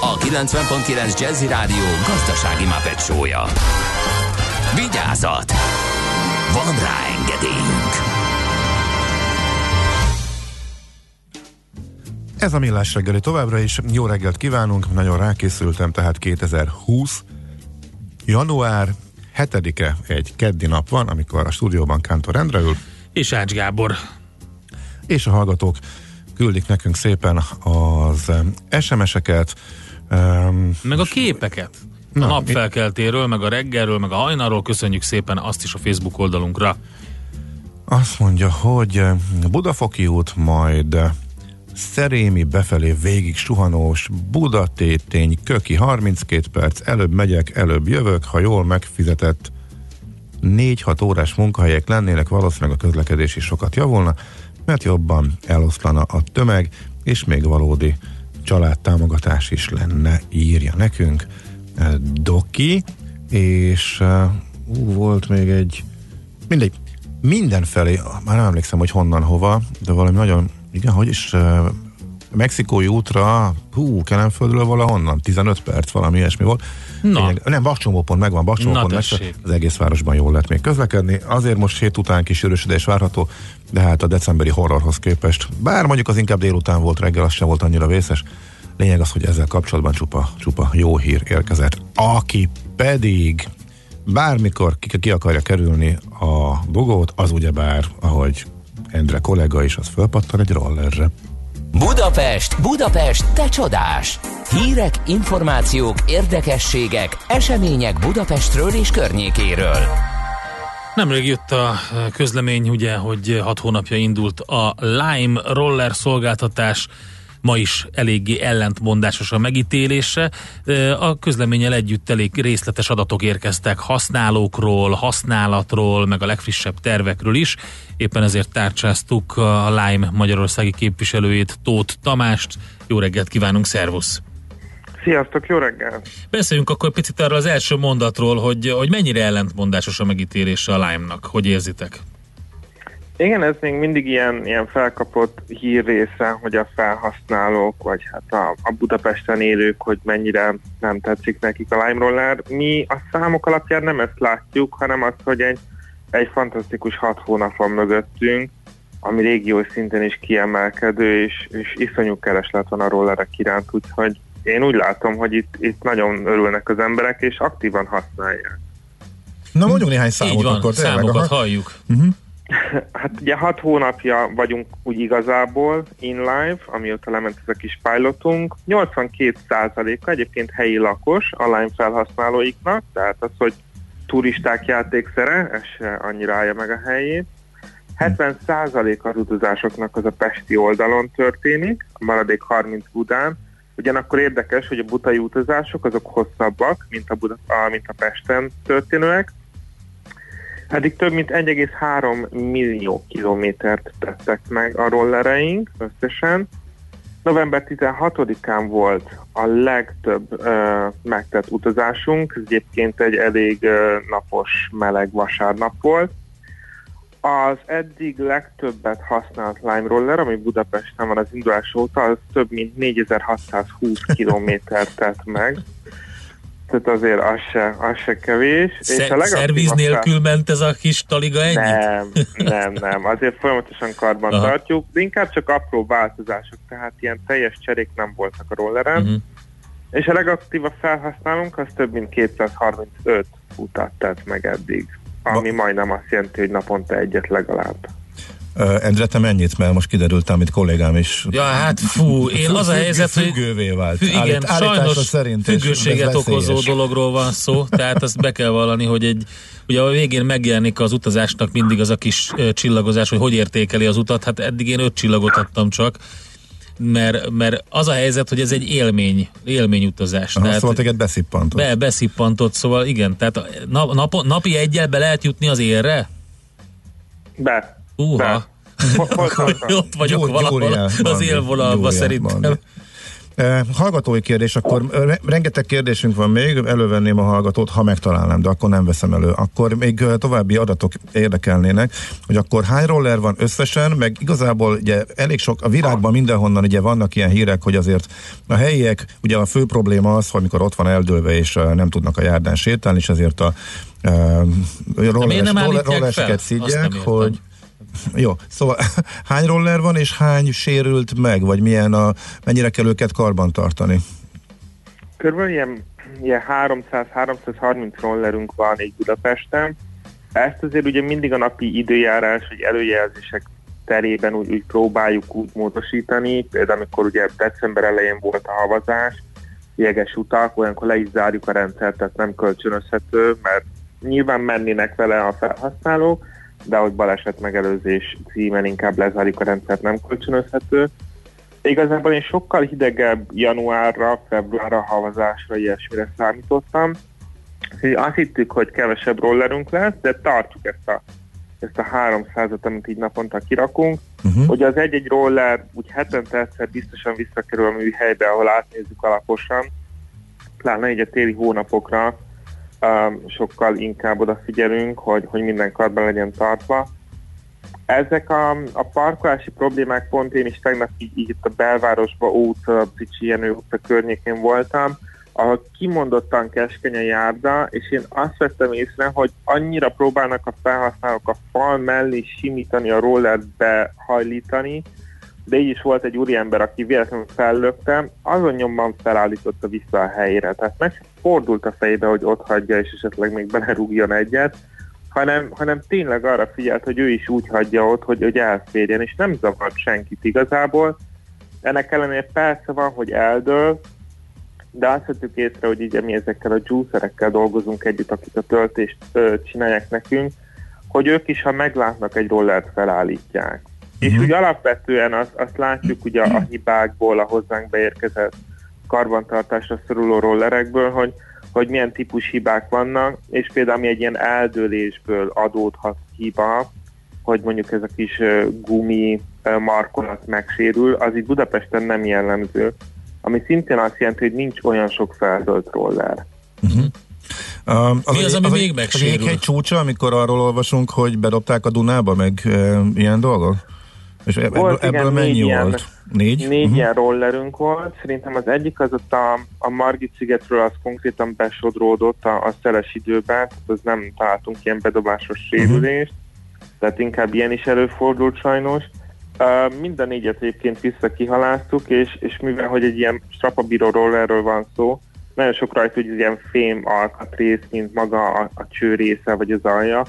A: a 90.9 Jazzy Rádió gazdasági mapetsója. Vigyázat! Van rá engedélyünk!
C: Ez a Millás reggeli továbbra is. Jó reggelt kívánunk, nagyon rákészültem, tehát 2020. Január 7-e egy keddi nap van, amikor a stúdióban Kántor Endre ül,
D: És Ács Gábor.
C: és a hallgatók küldik nekünk szépen az SMS-eket. Um,
D: Meg a képeket. A
C: Na,
D: napfelkeltéről, meg a reggelről, meg a hajnalról köszönjük szépen azt is a Facebook oldalunkra.
C: Azt mondja, hogy Budafoki út, majd Szerémi befelé végig suhanós, Budatétény, Köki 32 perc, előbb megyek, előbb jövök, ha jól megfizetett 4-6 órás munkahelyek lennének, valószínűleg a közlekedés is sokat javulna, mert jobban eloszlana a tömeg, és még valódi családtámogatás is lenne, írja nekünk eh, Doki, és uh, ú, volt még egy mindegy, mindenfelé, már nem emlékszem, hogy honnan, hova, de valami nagyon, igen, hogy is uh, Mexikói útra, hú, Kelemföldről valahonnan, 15 perc, valami ilyesmi volt.
D: Na.
C: Lényeg, nem, Bakcsomópont megvan, Bakcsomópont meg, az egész városban jól lehet még közlekedni. Azért most hét után kis erősödés várható, de hát a decemberi horrorhoz képest, bár mondjuk az inkább délután volt, reggel az sem volt annyira vészes, lényeg az, hogy ezzel kapcsolatban csupa, csupa jó hír érkezett. Aki pedig bármikor ki, ki akarja kerülni a bogót, az ugyebár, ahogy Endre kollega is, az fölpattan egy rollerre.
A: Budapest, Budapest, te csodás! Hírek, információk, érdekességek, események Budapestről és környékéről.
D: Nemrég jött a közlemény, ugye, hogy hat hónapja indult a Lime roller szolgáltatás, ma is eléggé ellentmondásos a megítélése. A közleménnyel együtt elég részletes adatok érkeztek használókról, használatról, meg a legfrissebb tervekről is. Éppen ezért tárcsáztuk a Lime magyarországi képviselőjét, Tóth Tamást. Jó reggelt kívánunk, szervusz!
K: Sziasztok, jó reggel!
D: Beszéljünk akkor picit arra az első mondatról, hogy, hogy mennyire ellentmondásos a megítélése a Lime-nak. Hogy érzitek?
K: Igen, ez még mindig ilyen, ilyen felkapott hír része, hogy a felhasználók, vagy hát a, a Budapesten élők, hogy mennyire nem tetszik nekik a Lime Roller. Mi a számok alapján nem ezt látjuk, hanem azt, hogy egy, egy fantasztikus hat hónap van mögöttünk, ami régiós szinten is kiemelkedő, és, és iszonyú kereslet van a rollerek iránt, úgyhogy én úgy látom, hogy itt, itt nagyon örülnek az emberek, és aktívan használják.
L: Na mondjuk néhány számot
D: Így van,
L: akkor.
D: számokat halljuk.
L: Uh-huh.
K: Hát ugye hat hónapja vagyunk úgy igazából in live, amióta lement ez a kis pilotunk. 82%-a egyébként helyi lakos a Lime felhasználóiknak, tehát az, hogy turisták játékszere, ez se annyira állja meg a helyét. 70% az utazásoknak az a pesti oldalon történik, a maradék 30 Budán. Ugyanakkor érdekes, hogy a butai utazások azok hosszabbak, mint a, Buda, mint a Pesten történőek, Eddig több mint 1,3 millió kilométert tettek meg a rollereink összesen. November 16-án volt a legtöbb uh, megtett utazásunk, ez egyébként egy elég uh, napos, meleg vasárnap volt. Az eddig legtöbbet használt Lime Roller, ami Budapesten van az indulás óta, az több mint 4620 kilométert tett meg. Tehát azért az se, az se kevés.
D: Szer-
K: legaktívebb
D: szerviz
K: fel-
D: nélkül ment ez a kis taliga ennyit?
K: nem, nem, nem. Azért folyamatosan karban
D: Aha.
K: tartjuk, de inkább csak apró változások, tehát ilyen teljes cserék nem voltak a rolleren.
D: Mhm.
K: És a legaktívabb felhasználónk az több mint 235 utat tett meg eddig, ami majdnem azt jelenti, hogy naponta egyet legalább.
L: Endre, te mennyit? Mert most kiderült, amit kollégám is.
D: Ja, hát fú, én az a helyzet, hogy
L: függővé vált.
D: Fü- igen,
L: Állít-
D: sajnos
L: szerint,
D: függőséget okozó dologról van szó, tehát azt be kell vallani, hogy egy, ugye a végén megjelenik az utazásnak mindig az a kis csillagozás, hogy hogy értékeli az utat, hát eddig én öt csillagot adtam csak, mert, mert az a helyzet, hogy ez egy élmény, élményutazás.
L: Aha,
D: tehát
L: szóval téged beszippantott.
D: be, beszippantott, szóval igen, tehát nap, nap, napi egyel be lehet jutni az érre?
K: Be. Tartasz?
D: ott vagyok
L: Gyuri-
D: valahol az élvonalban szerintem.
L: Bandi. Eh, Hallgatói kérdés, akkor rengeteg kérdésünk van még, elővenném a hallgatót, ha megtalálnám, de akkor nem veszem elő. Akkor még eh, további adatok érdekelnének, hogy akkor hány roller van összesen, meg igazából ugye elég sok, a világban mindenhonnan ugye vannak ilyen hírek, hogy azért a helyiek, ugye a fő probléma az, hogy amikor ott van eldőlve és eh, nem tudnak a járdán sétálni, és ezért a uh, rolleres, rollereseket szidják, hogy jó, szóval hány roller van, és hány sérült meg, vagy milyen a, mennyire kell őket karban tartani?
K: Körülbelül ilyen, ilyen 300-330 rollerünk van így Budapesten. Ezt azért ugye mindig a napi időjárás, vagy előjelzések terében úgy, úgy próbáljuk úgy módosítani. Például amikor ugye december elején volt a havazás, jeges utak, olyankor le is zárjuk a rendszert, tehát nem kölcsönözhető, mert nyilván mennének vele a felhasználók, de hogy baleset megelőzés címen inkább lezárjuk a rendszert, nem kölcsönözhető. Igazából én sokkal hidegebb januárra, februárra, havazásra, ilyesmire számítottam. Úgyhogy azt hittük, hogy kevesebb rollerünk lesz, de tartjuk ezt a, ezt a 300-at, amit így naponta kirakunk. Uh-huh. Hogy az egy-egy roller úgy hetente egyszer biztosan visszakerül a műhelybe, ahol átnézzük alaposan, pláne így a téli hónapokra sokkal inkább odafigyelünk, hogy, hogy minden karban legyen tartva. Ezek a, a parkolási problémák pont én is tegnap így, így itt a belvárosba, út, Bicsi Jenő utca környékén voltam, ahol kimondottan keskeny a járda, és én azt vettem észre, hogy annyira próbálnak a felhasználók a fal mellé simítani, a rollert behajlítani, de így is volt egy úriember, aki véletlenül fellökte, azon nyomban felállította vissza a helyére. Tehát meg fordult a fejébe, hogy ott hagyja, és esetleg még belerúgjon egyet, hanem, hanem tényleg arra figyelt, hogy ő is úgy hagyja ott, hogy, hogy elférjen, és nem zavart senkit igazából. Ennek ellenére persze van, hogy eldől, de azt vettük észre, hogy ugye mi ezekkel a juicerekkel dolgozunk együtt, akik a töltést ö, csinálják nekünk, hogy ők is, ha meglátnak egy rollert, felállítják. És úgy alapvetően azt, azt látjuk ugye a hibákból, a hozzánk beérkezett karbantartásra szoruló rollerekből, hogy, hogy milyen típus hibák vannak, és például ami egy ilyen eldőlésből adódhat hiba, hogy mondjuk ez a kis gumi markolat megsérül, az itt Budapesten nem jellemző, ami szintén azt jelenti, hogy nincs olyan sok feldölt roller.
C: Um,
D: Mi az, ami
C: a-
D: még
C: Az
D: megsérül?
C: jéghegy csúcsa, amikor arról olvasunk, hogy bedobták a Dunába, meg e, ilyen dolgok? És ebből,
K: Volt, igen,
C: ebből mennyi
K: négy ilyen-
C: volt? Négy?
K: Négy
C: Mhm.
K: ilyen rollerünk volt. Szerintem az egyik az ott a, a Margit szigetről az konkrétan besodródott a, a szeles időben, tehát az nem találtunk ilyen bedobásos sérülést, tehát inkább ilyen is előfordult sajnos. Uh, mind a négyet egyébként visszakihaláztuk, és, és mivel hogy egy ilyen strapabíró rollerről van szó, nagyon sok rajta hogy ilyen fém alkatrész, mint maga a, a cső része vagy az alja,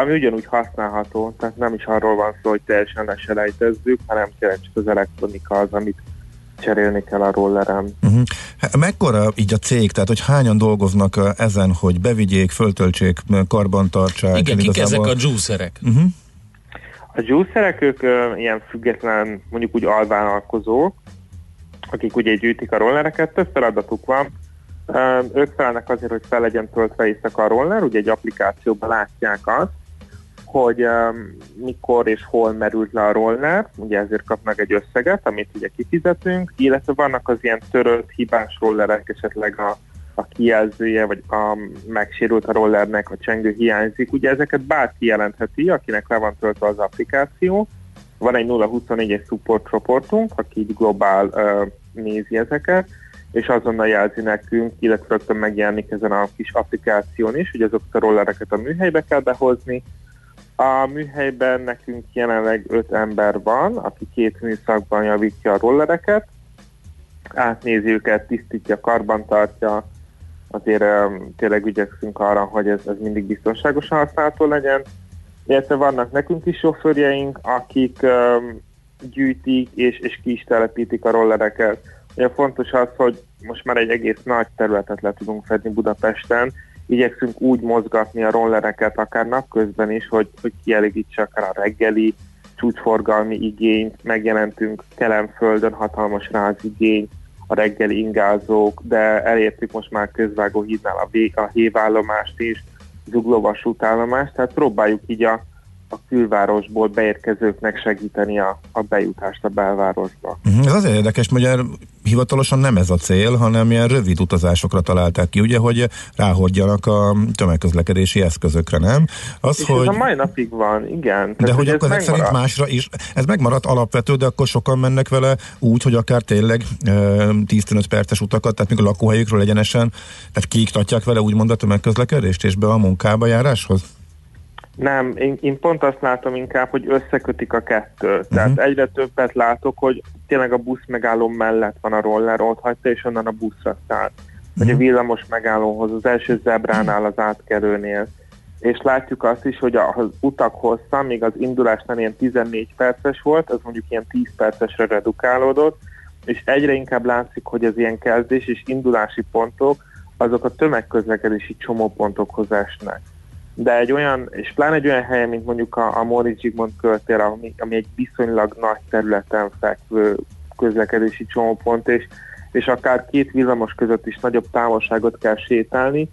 K: ami ugyanúgy használható, tehát nem is arról van szó, hogy teljesen leselejtezzük, hanem tényleg csak az elektronika az, amit cserélni kell a rolleren.
C: Uh-huh. Mekkora így a cég, tehát hogy hányan dolgoznak ezen, hogy bevigyék, föltöltsék, karbantartsák?
D: Igen, kik ezek a juicerek?
C: Uh-huh.
K: A juicerek, ők ö, ilyen független, mondjuk úgy alvállalkozók, akik ugye gyűjtik a rollereket, több feladatuk van. Ö, Ők felelnek azért, hogy fel legyen töltve éjszaka a roller, ugye egy applikációban látják azt, hogy um, mikor és hol merült le a roller, ugye ezért kapnak egy összeget, amit ugye kifizetünk, illetve vannak az ilyen törölt, hibás rollerek, esetleg a, a kijelzője, vagy a megsérült a rollernek, a csengő hiányzik, ugye ezeket bárki jelentheti, akinek le van töltve az applikáció. Van egy 024-es support csoportunk, aki így globál uh, nézi ezeket, és azonnal jelzi nekünk, illetve rögtön megjelenik ezen a kis applikáción is, hogy azokat a rollereket a műhelybe kell behozni, a műhelyben nekünk jelenleg öt ember van, aki két műszakban javítja a rollereket, átnézi őket, tisztítja, karbantartja, azért um, tényleg ügyekszünk arra, hogy ez, ez mindig biztonságosan használható legyen. Illetve vannak nekünk is sofőrjeink, akik um, gyűjtik és, és ki is telepítik a rollereket. Ugye fontos az, hogy most már egy egész nagy területet le tudunk fedni Budapesten, igyekszünk úgy mozgatni a rollereket, akár napközben is, hogy, hogy kielégítse akár a reggeli csúcsforgalmi igényt, megjelentünk Kelemföldön hatalmas rázigény, a reggeli ingázók, de elértük most már közvágó hídnál a, vé- a hévállomást is, zugló vasútállomást, tehát próbáljuk így a, a külvárosból beérkezőknek segíteni a, a bejutást a belvárosba.
C: Uh-huh. Ez azért érdekes, mert hivatalosan nem ez a cél, hanem ilyen rövid utazásokra találták ki, ugye, hogy ráhordjanak a tömegközlekedési eszközökre, nem? Az,
K: És
C: hogy...
K: ez a mai napig van, igen.
C: De hogy
K: ez
C: akkor ezek szerint másra is, ez megmaradt alapvető, de akkor sokan mennek vele úgy, hogy akár tényleg e, 10-15 perces utakat, tehát még a lakóhelyükről egyenesen, tehát kiiktatják vele úgymond a tömegközlekedést és be a munkába járáshoz?
K: Nem, én, én pont azt látom inkább, hogy összekötik a kettőt. Tehát uh-huh. egyre többet látok, hogy tényleg a busz megálló mellett van a roller, ott hagyta, és onnan a buszra száll. Vagy a villamos megállóhoz, az első zebránál, az átkerülnél. És látjuk azt is, hogy az utak hossza, még az indulásnál ilyen 14 perces volt, az mondjuk ilyen 10 percesre redukálódott, és egyre inkább látszik, hogy az ilyen kezdés és indulási pontok, azok a tömegközlekedési csomópontokhoz esnek de egy olyan, és pláne egy olyan helyen, mint mondjuk a, a Móricz Zsigmond körtér, ami, ami egy viszonylag nagy területen fekvő közlekedési csomópont, és, és akár két villamos között is nagyobb távolságot kell sétálni,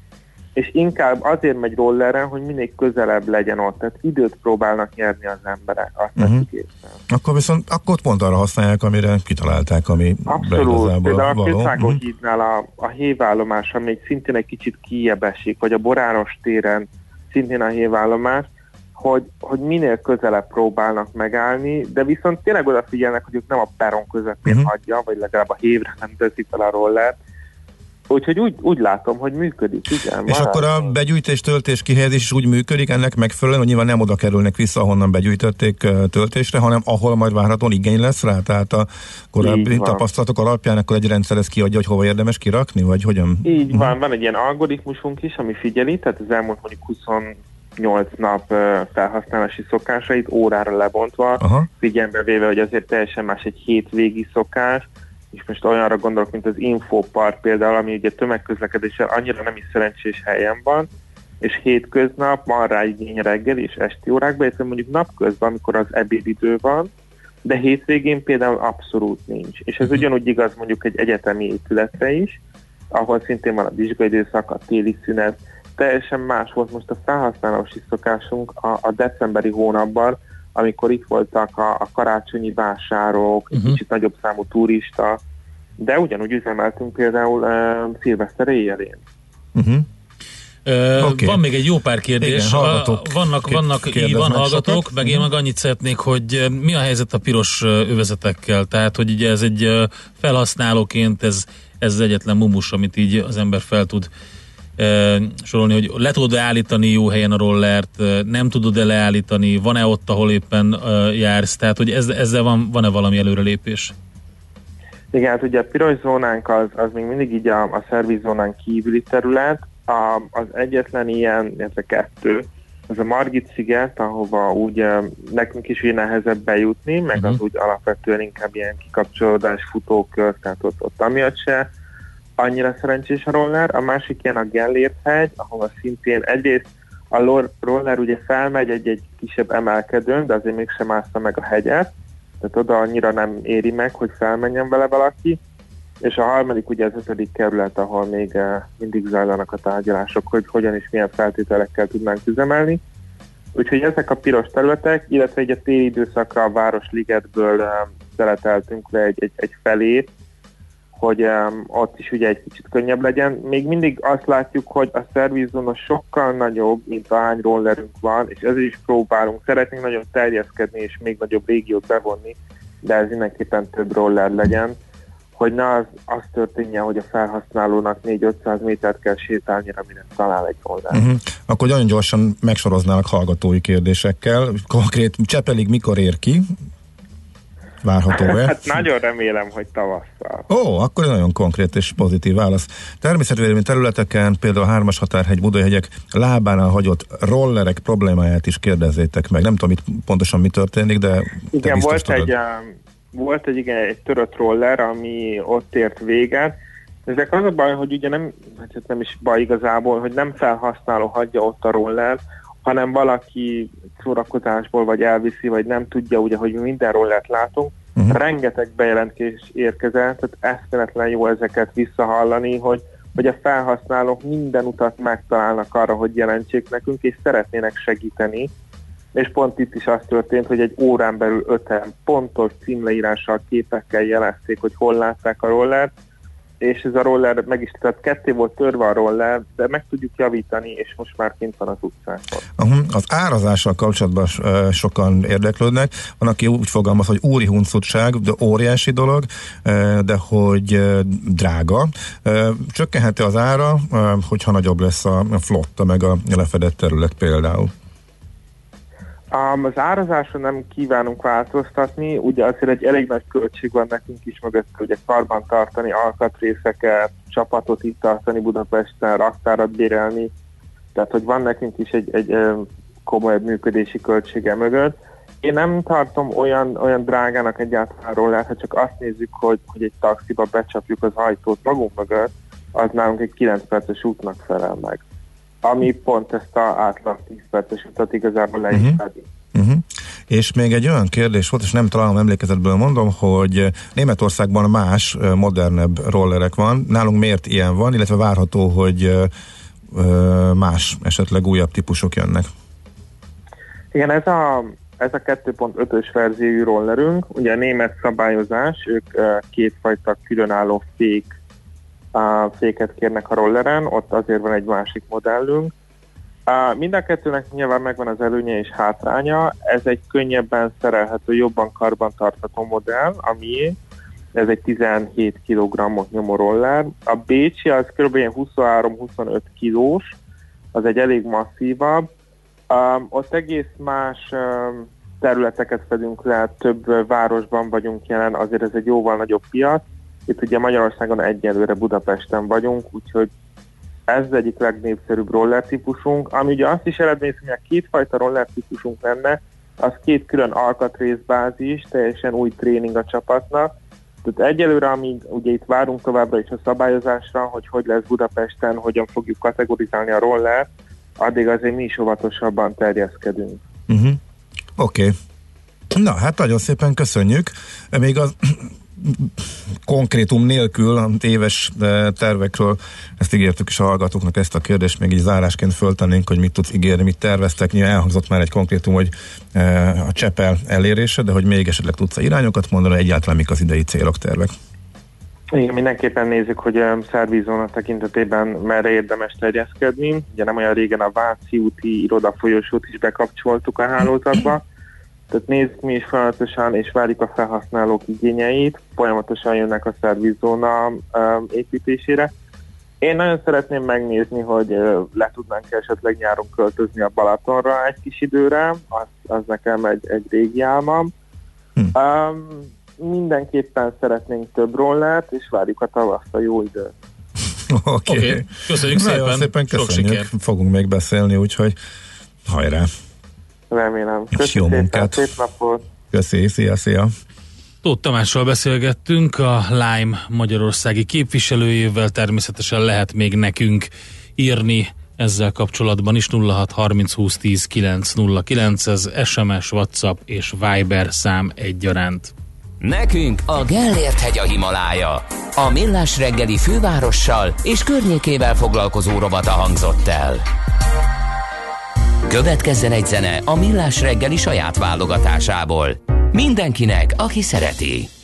K: és inkább azért megy rolleren, hogy minél közelebb legyen ott, tehát időt próbálnak nyerni az emberek, azt
C: Uh-huh.
K: uh-huh.
C: Akkor viszont akkor pont arra használják, amire kitalálták, ami
K: Abszolút, például a
C: való.
K: Közvágó
C: Mhm.
K: hídnál a, a hévállomás, ami szintén egy kicsit kijebb esik, vagy a Boráros téren szintén a hévállomás, hogy, hogy minél közelebb próbálnak megállni, de viszont tényleg odafigyelnek, hogy ők nem a peron közepén uh-huh. hagyja, vagy legalább a hévre nem teszik fel a rollert. Úgyhogy úgy, úgy látom, hogy működik, igen.
C: És akkor a begyűjtés, töltés, kihelyezés is úgy működik ennek megfelelően, hogy nyilván nem oda kerülnek vissza, ahonnan begyűjtötték töltésre, hanem ahol majd várhatóan igény lesz rá, tehát a korábbi tapasztalatok alapján akkor egy rendszer ezt kiadja, hogy hova érdemes kirakni, vagy hogyan?
K: Így van, van egy ilyen algoritmusunk is, ami figyeli, tehát az elmúlt mondjuk 28 nap ö, felhasználási szokásait órára lebontva,
C: Aha.
K: figyelembe véve, hogy azért teljesen más egy hétvégi szokás, és most olyanra gondolok, mint az Infopark például, ami ugye tömegközlekedéssel annyira nem is szerencsés helyen van, és hétköznap van rá igény reggel és esti órákban, illetve mondjuk napközben, amikor az ebédidő van, de hétvégén például abszolút nincs. És ez ugyanúgy igaz mondjuk egy egyetemi épületre is, ahol szintén van a vizsgaidőszak, a téli szünet, teljesen más volt most a felhasználási szokásunk a, a decemberi hónapban, amikor itt voltak a, a karácsonyi vásárok, egy
D: Mhm.
K: kicsit nagyobb számú turista, de ugyanúgy üzemeltünk például uh, szilveszter éjjelén.
C: Uh-huh.
D: Ö,
C: Oké.
D: Van még egy jó pár kérdés.
C: Igen, hallgatók
D: A- vannak, vannak, így van hallgatók, meg én
C: Mhm.
D: meg annyit szeretnék, hogy mi a helyzet a piros övezetekkel? Tehát, hogy ugye ez egy felhasználóként ez, ez az egyetlen mumus, amit így az ember fel tud ö, sorolni, hogy le tudod-e állítani jó helyen a rollert, nem tudod-e leállítani, van-e ott, ahol éppen jársz, tehát, hogy ez, ezzel van, van-e valami előrelépés?
K: Igen, hát ugye a piros zónánk az, az még mindig így a, a szervizzónán kívüli terület, a, az egyetlen ilyen, illetve kettő, az a Margit sziget, ahova úgy nekünk is ugye nehezebb bejutni, meg az úgy alapvetően inkább ilyen kikapcsolódás, futókör, tehát ott, ott amiatt se annyira szerencsés a roller. A másik ilyen a Gellért hegy, ahova szintén egyrészt a roller ugye felmegy egy-egy kisebb emelkedőn, de azért mégsem mászta meg a hegyet, tehát oda annyira nem éri meg, hogy felmenjen vele valaki. És a harmadik ugye az ötödik kerület, ahol még eh, mindig zajlanak a tárgyalások, hogy hogyan és milyen feltételekkel tudnánk üzemelni. Úgyhogy ezek a piros területek, illetve egy a téli időszakra a Városligetből eh, szeleteltünk le egy, egy, egy felét, hogy um, ott is ugye egy kicsit könnyebb legyen. Még mindig azt látjuk, hogy a szervizzóna sokkal nagyobb, mint ahány rollerünk van, és ezért is próbálunk. Szeretnénk nagyon terjeszkedni és még nagyobb régiót bevonni, de ez mindenképpen több roller legyen, hogy ne az, az történjen, hogy a felhasználónak 4-500 métert kell sétálni, amire talál egy roller.
C: Uh-huh. Akkor nagyon gyorsan megsoroználak hallgatói kérdésekkel. Konkrét Csepelig mikor ér ki? Várható-e?
K: Hát nagyon remélem, hogy tavasszal.
C: Ó, akkor nagyon konkrét és pozitív válasz. Természetvédelmi területeken, például a Hármas Határhegy, Budajhegyek lábánál hagyott rollerek problémáját is kérdezzétek meg. Nem tudom itt pontosan mi történik, de
K: Igen, volt
C: tudod.
K: egy, um, volt egy, igen, egy törött roller, ami ott ért véget. Ezek az a baj, hogy ugye nem, hát nem is baj igazából, hogy nem felhasználó hagyja ott a roller, hanem valaki szórakozásból vagy elviszi, vagy nem tudja, ugye, hogy mi minden rollert látunk. Uh-huh. Rengeteg bejelentés érkezett, tehát eszméletlen jó ezeket visszahallani, hogy, hogy a felhasználók minden utat megtalálnak arra, hogy jelentsék nekünk, és szeretnének segíteni. És pont itt is az történt, hogy egy órán belül öten pontos címleírással, képekkel jelezték, hogy hol látták a rollert, és ez a roller meg is, tehát ketté volt törve a roller, de meg tudjuk javítani, és most már kint van az utcákon.
C: Uh-huh. Az árazással kapcsolatban sokan érdeklődnek. Van, aki úgy fogalmaz, hogy úri huncutság, de óriási dolog, de hogy drága. Csökkenhet az ára, hogyha nagyobb lesz a flotta, meg a lefedett terület például?
K: Um, az árazáson nem kívánunk változtatni, ugye azért egy elég nagy költség van nekünk is mögött, ugye karban tartani alkatrészeket, csapatot itt tartani Budapesten, raktárat bérelni, tehát hogy van nekünk is egy, egy komolyabb működési költsége mögött. Én nem tartom olyan, olyan drágának egyáltalán rollert, ha csak azt nézzük, hogy, hogy egy taxiba becsapjuk az ajtót magunk mögött, az nálunk egy 9 perces útnak felel meg. Ami pont ezt a átlag 10 perces utat igazából le is.
C: Uh-huh. És még egy olyan kérdés volt, és nem találom emlékezetből mondom, hogy Németországban más, ö, modernebb rollerek van. Nálunk miért ilyen van, illetve várható, hogy ö, más, esetleg újabb típusok jönnek.
K: Igen, ez a, ez a 2.5-ös verziójú rollerünk, ugye a német szabályozás, ők kétfajta különálló fék, uh, féket kérnek a rolleren, ott azért van egy másik modellünk. Uh, mind a kettőnek nyilván megvan az előnye és hátránya, ez egy könnyebben szerelhető, jobban karban tartható modell, ami ez egy 17 kg-ot nyomó roller. A Bécsi az kb. 23-25 kilós, az egy elég masszívabb, Um, ott egész más um, területeket fedünk le, több városban vagyunk jelen, azért ez egy jóval nagyobb piac. Itt ugye Magyarországon egyelőre Budapesten vagyunk, úgyhogy ez az egyik legnépszerűbb roller típusunk, ami ugye azt is eredményez, hogy a kétfajta roller típusunk lenne, az két külön alkatrészbázis, teljesen új tréning a csapatnak. Tehát egyelőre, amíg ugye itt várunk továbbra is a szabályozásra, hogy hogy lesz Budapesten, hogyan fogjuk kategorizálni a roller, addig azért mi is óvatosabban terjeszkedünk.
C: Uh-huh. Oké. Okay. Na, hát nagyon szépen köszönjük. Még az konkrétum nélkül a éves eh, tervekről, ezt ígértük is a hallgatóknak ezt a kérdést, még így zárásként föltennénk, hogy mit tudsz ígérni, mit terveztek. Nyilván elhangzott már egy konkrétum, hogy eh, a Csepel elérése, de hogy még esetleg tudsz irányokat mondani, egyáltalán mik az idei célok, tervek?
K: Igen, mindenképpen nézzük, hogy um, szervízóna tekintetében merre érdemes terjeszkedni. Ugye nem olyan régen a Váci úti irodafolyosót is bekapcsoltuk a hálózatba. Tehát nézzük mi is folyamatosan, és várjuk a felhasználók igényeit. Folyamatosan jönnek a szervízóna um, építésére. Én nagyon szeretném megnézni, hogy uh, le tudnánk esetleg nyáron költözni a Balatonra egy kis időre. Az, az nekem egy, egy régi álmam. Um, mindenképpen szeretnénk több rollert, és várjuk a tavaszt, a jó időt.
L: Oké. Okay.
D: Oké, köszönjük
L: Nagyon
D: szépen.
L: szépen
D: Sok
L: köszönjük.
D: sikert.
L: Fogunk még beszélni, úgyhogy hajrá.
K: Remélem.
L: És
K: Köszi
L: jó
K: szépen,
L: munkát.
K: Szép napot!
L: Köszi, szia, szia.
D: Tóth Tamással beszélgettünk, a Lime magyarországi képviselőjével, természetesen lehet még nekünk írni ezzel kapcsolatban is 06 30 20 10 909, ez SMS, WhatsApp és Viber szám egyaránt.
A: Nekünk a Gellért hegy a Himalája. A Millás reggeli fővárossal és környékével foglalkozó rovata hangzott el. Következzen egy zene a Millás reggeli saját válogatásából. Mindenkinek, aki szereti.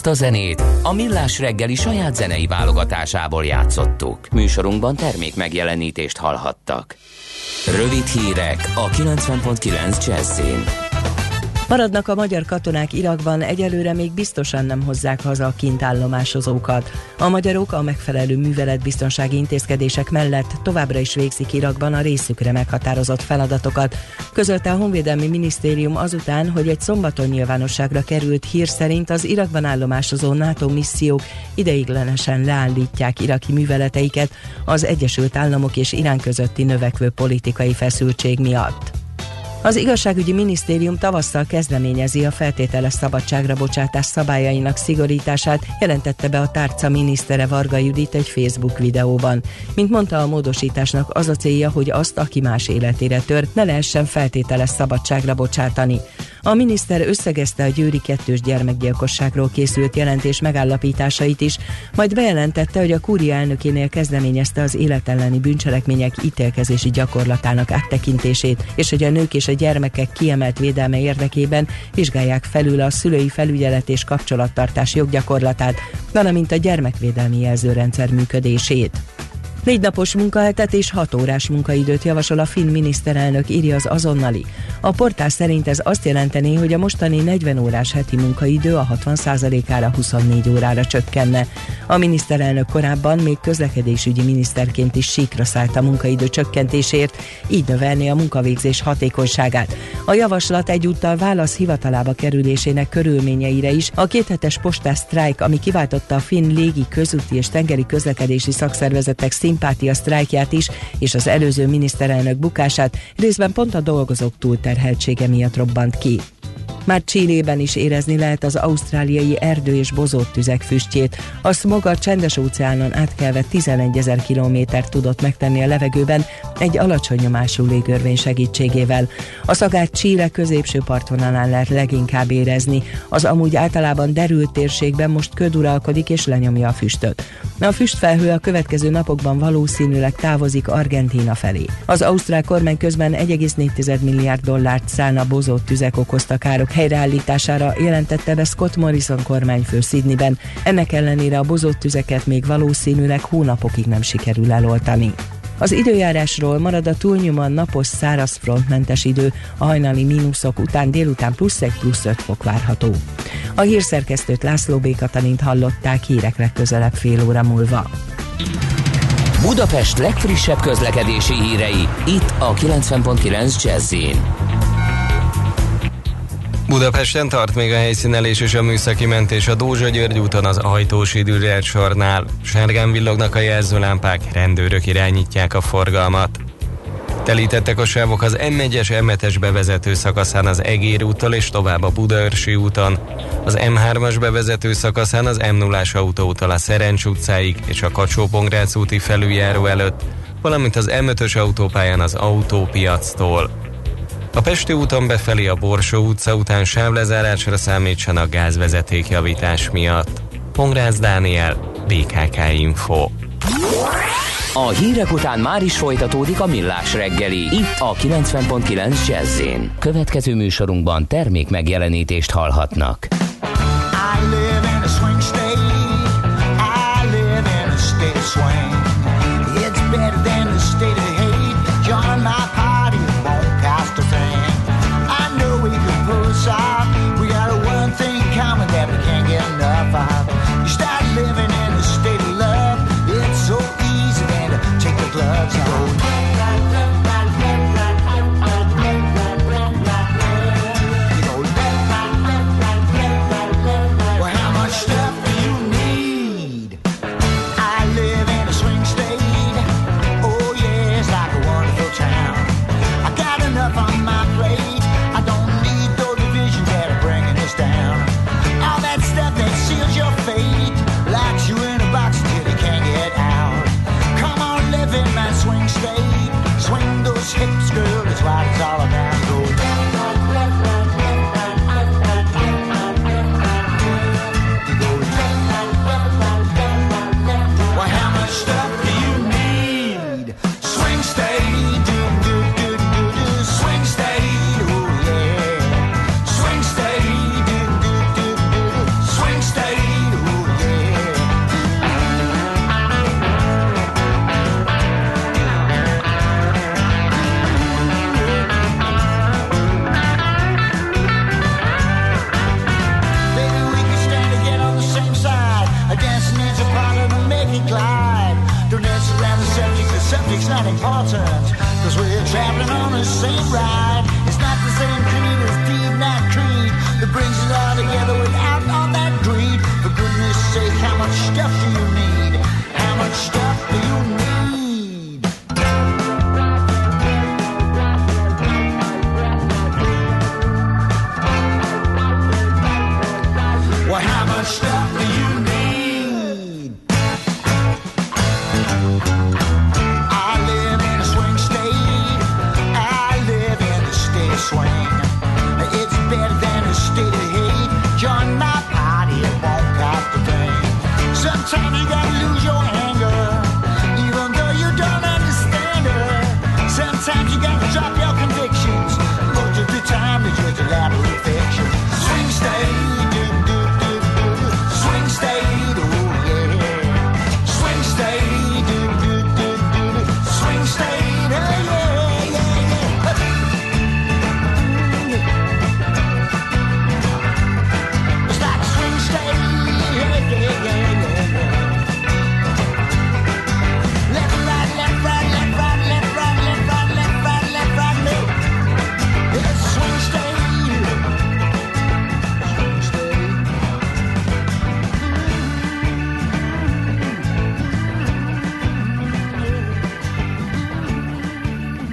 A: Ezt a zenét a Millás reggeli saját zenei válogatásából játszottuk. Műsorunkban termék megjelenítést hallhattak. Rövid hírek a 90.9 Jazzin.
I: Maradnak a magyar katonák Irakban, egyelőre még biztosan nem hozzák haza a kint állomásozókat. A magyarok a megfelelő műveletbiztonsági intézkedések mellett továbbra is végzik Irakban a részükre meghatározott feladatokat, közölte a Honvédelmi Minisztérium azután, hogy egy szombaton nyilvánosságra került hír szerint az Irakban állomásozó NATO missziók ideiglenesen leállítják iraki műveleteiket az Egyesült Államok és Irán közötti növekvő politikai feszültség miatt. Az igazságügyi minisztérium tavasszal kezdeményezi a feltételes szabadságra bocsátás szabályainak szigorítását, jelentette be a tárca minisztere Varga Judit egy Facebook videóban. Mint mondta, a módosításnak az a célja, hogy azt, aki más életére tör, ne lehessen feltételes szabadságra bocsátani. A miniszter összegezte a győri kettős gyermekgyilkosságról készült jelentés megállapításait is, majd bejelentette, hogy a kúria elnökénél kezdeményezte az életelleni bűncselekmények ítélkezési gyakorlatának áttekintését, és hogy a nők és a gyermekek kiemelt védelme érdekében vizsgálják felül a szülői felügyelet és kapcsolattartás joggyakorlatát, valamint a gyermekvédelmi jelzőrendszer működését. Négy napos munkahetet és hat órás munkaidőt javasol a finn miniszterelnök, írja az azonnali. A portál szerint ez azt jelenteni, hogy a mostani 40 órás heti munkaidő a 60%-ára 24 órára csökkenne. A miniszterelnök korábban még közlekedésügyi miniszterként is síkra szállt a munkaidő csökkentésért, így növelni a munkavégzés hatékonyságát. A javaslat egyúttal válasz hivatalába kerülésének körülményeire is. A kéthetes postás sztrájk, ami kiváltotta a finn légi, közúti és tengeri közlekedési szakszervezetek szimpátia sztrájkját is, és az előző miniszterelnök bukását részben pont a dolgozók túlterheltsége miatt robbant ki. Már Csillében is érezni lehet az ausztráliai erdő és bozót tüzek füstjét. A smog a csendes óceánon átkelve 11 ezer kilométert tudott megtenni a levegőben egy alacsony nyomású légörvény segítségével. A szagát Chile középső partvonalán lehet leginkább érezni. Az amúgy általában derült térségben most köd uralkodik és lenyomja a füstöt. A füstfelhő a következő napokban valószínűleg távozik Argentína felé. Az ausztrál kormány közben 1,4 milliárd dollárt szán a bozót tüzek okozta károk helyreállítására, jelentette be Scott Morrison kormányfő Sydneyben. Ennek ellenére a bozott tüzeket még valószínűleg hónapokig nem sikerül eloltani. Az időjárásról marad a túlnyomóan napos száraz frontmentes idő, a hajnali mínuszok után délután plusz 1 plusz 5 fok várható. A hírszerkesztőt László B. Katalint hallották hírek legközelebb fél óra múlva.
A: Budapest legfrissebb közlekedési hírei, itt a 90.9 jazz
M: Budapesten tart még a helyszínelés és a műszaki mentés a Dózsa György úton az ajtós időrelt sornál. Sárgán villognak a jelzőlámpák, rendőrök irányítják a forgalmat. Telítettek a sávok az M1-es M7-es bevezető szakaszán az Egér úttól és tovább a Budaörsi úton, az M3-as bevezető szakaszán az M0-as autóúttal a Szerencs utcáig és a kacsó úti felüljáró előtt, valamint az M5-ös autópályán az autópiactól. A Pesti úton befelé a Borsó utca után sávlezárásra számítsanak gázvezeték javítás miatt. Pongrász Dániel, BKK Info.
A: A hírek után már is folytatódik a millás reggeli, itt a 90.9 jazz Következő műsorunkban termék megjelenítést hallhatnak.
N: I live in a swing state. I live in a state swing.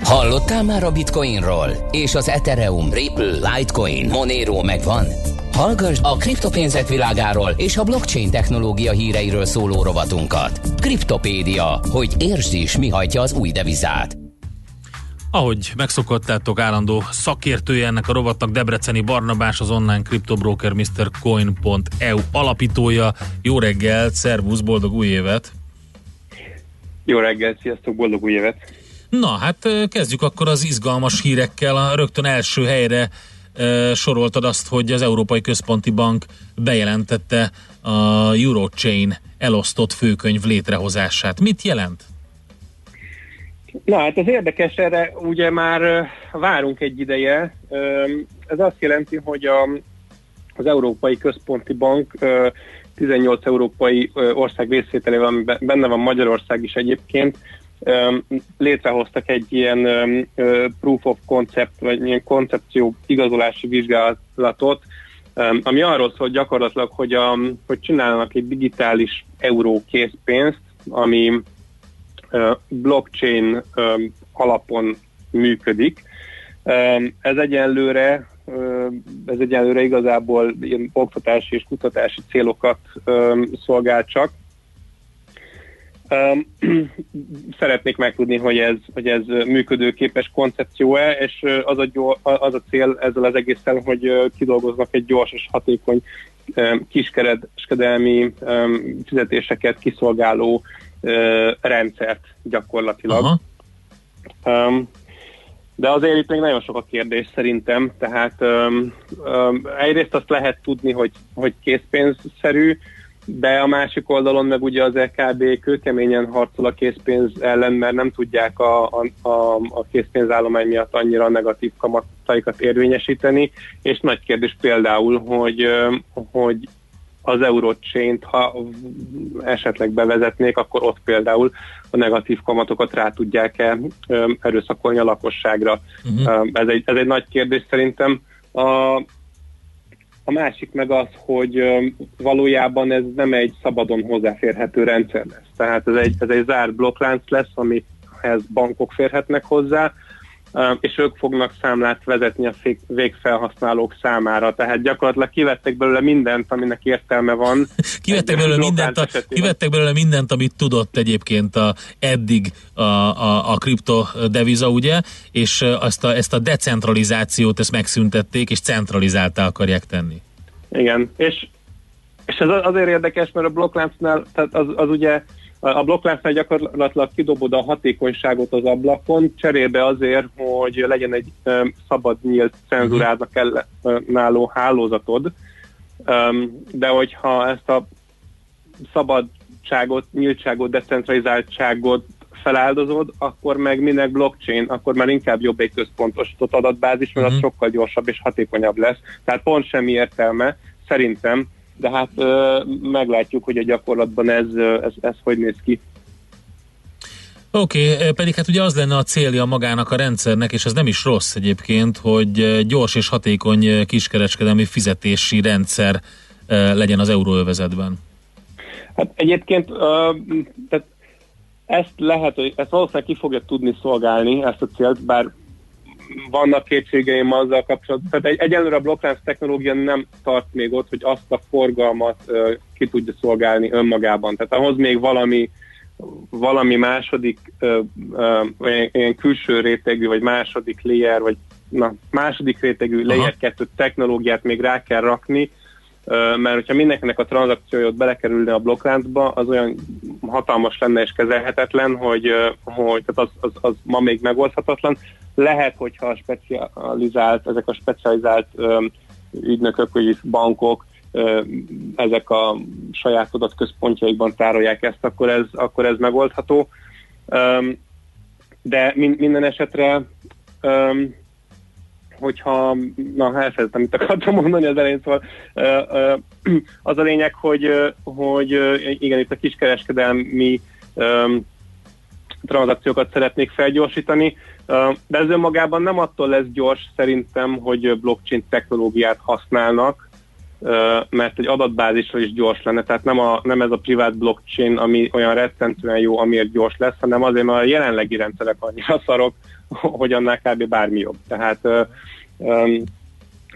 A: Hallottál már a Bitcoinról? És az Ethereum, Ripple, Litecoin, Monero megvan? Hallgass a kriptopénzek világáról és a blockchain technológia híreiről szóló rovatunkat. Kriptopédia, hogy értsd is, mi hajtja az új devizát.
D: Ahogy megszokottátok, állandó szakértője ennek a rovatnak Debreceni Barnabás, az online kriptobroker MrCoin.eu alapítója. Jó reggelt, szervusz, boldog új évet!
L: Jó reggelt, sziasztok, boldog új évet!
D: Na, hát kezdjük akkor az izgalmas hírekkel. A Rögtön első helyre ö, soroltad azt, hogy az Európai Központi Bank bejelentette a Eurochain elosztott főkönyv létrehozását. Mit jelent?
L: Na hát az érdekes, erre ugye már várunk egy ideje. Ez azt jelenti, hogy a, az Európai Központi Bank ö, 18 európai ország részvételével, benne van Magyarország is egyébként, létrehoztak egy ilyen proof of concept, vagy ilyen koncepció igazolási vizsgálatot, ami arról szól gyakorlatilag, hogy, a, hogy csinálnak egy digitális euró készpénzt, ami blockchain alapon működik. Ez egyenlőre ez egyenlőre igazából ilyen oktatási és kutatási célokat szolgál csak. Szeretnék megtudni, hogy ez, hogy ez működőképes koncepció-e, és az a, gyor, az a cél ezzel az egészen, hogy kidolgoznak egy gyors és hatékony kiskereskedelmi fizetéseket kiszolgáló rendszert gyakorlatilag.
D: Aha.
L: Um, de azért itt még nagyon sok a kérdés szerintem, tehát um, um, egyrészt azt lehet tudni, hogy, hogy készpénzszerű, de a másik oldalon meg ugye az LKB kőkeményen harcol a készpénz ellen, mert nem tudják a, a, a, a készpénzállomány miatt annyira negatív kamataikat érvényesíteni, és nagy kérdés például, hogy, hogy az Eurochain-t, ha esetleg bevezetnék, akkor ott például a negatív kamatokat rá tudják-e erőszakolni a lakosságra. Uh-huh. Ez, egy, ez egy nagy kérdés szerintem. A, a másik meg az, hogy valójában ez nem egy szabadon hozzáférhető rendszer lesz. Tehát ez egy, ez egy zárt blokklánc lesz, amihez bankok férhetnek hozzá, és ők fognak számlát vezetni a végfelhasználók számára. Tehát gyakorlatilag kivettek belőle mindent, aminek értelme van.
D: Kivettek belőle, mindent, a, kivettek belőle mindent, amit tudott egyébként a, eddig a, a, a kriptodeviza, ugye, és azt a, ezt a decentralizációt ezt megszüntették, és centralizáltá akarják tenni.
L: Igen, és, és ez azért érdekes, mert a blokkláncnál, tehát az, az ugye a blokkláncnál gyakorlatilag kidobod a hatékonyságot az ablakon, cserébe azért, hogy legyen egy szabad, nyílt cenzurádnak ellenálló hálózatod, de hogyha ezt a szabadságot, nyíltságot, decentralizáltságot feláldozod, akkor meg minek blockchain, akkor már inkább jobb egy központosított adatbázis, mert az sokkal gyorsabb és hatékonyabb lesz. Tehát pont semmi értelme, szerintem, de hát meglátjuk, hogy a gyakorlatban ez, ez, ez hogy néz ki.
D: Oké, okay, pedig hát ugye az lenne a célja magának a rendszernek, és ez nem is rossz egyébként, hogy gyors és hatékony kiskereskedelmi fizetési rendszer legyen az euróövezetben.
L: Hát egyébként tehát ezt lehet, ezt valószínűleg ki fogja tudni szolgálni, ezt a célt, bár vannak kétségeim azzal kapcsolatban. Tehát egy, egyelőre a blokklánc technológia nem tart még ott, hogy azt a forgalmat uh, ki tudja szolgálni önmagában. Tehát ahhoz még valami valami második uh, uh, ilyen külső rétegű, vagy második layer, vagy na, második rétegű Aha. layer 2 technológiát még rá kell rakni, mert hogyha mindenkinek a tranzakciója ott belekerülne a blokkláncba, az olyan hatalmas lenne és kezelhetetlen, hogy, hogy tehát az, az, az ma még megoldhatatlan. Lehet, hogyha specializált, ezek a specializált ügynökök, vagy bankok ezek a saját adatközpontjaikban tárolják ezt, akkor ez, akkor ez megoldható. De minden esetre hogyha, na elfelejtettem, mit akartam mondani az elején, szóval az a lényeg, hogy, hogy igen, itt a kiskereskedelmi tranzakciókat szeretnék felgyorsítani, de ez önmagában nem attól lesz gyors szerintem, hogy blockchain technológiát használnak, mert egy adatbázisra is gyors lenne, tehát nem, a, nem ez a privát blockchain, ami olyan rettentően jó, amiért gyors lesz, hanem azért, mert a jelenlegi rendszerek annyira szarok, hogy annál kb. bármi jobb. Tehát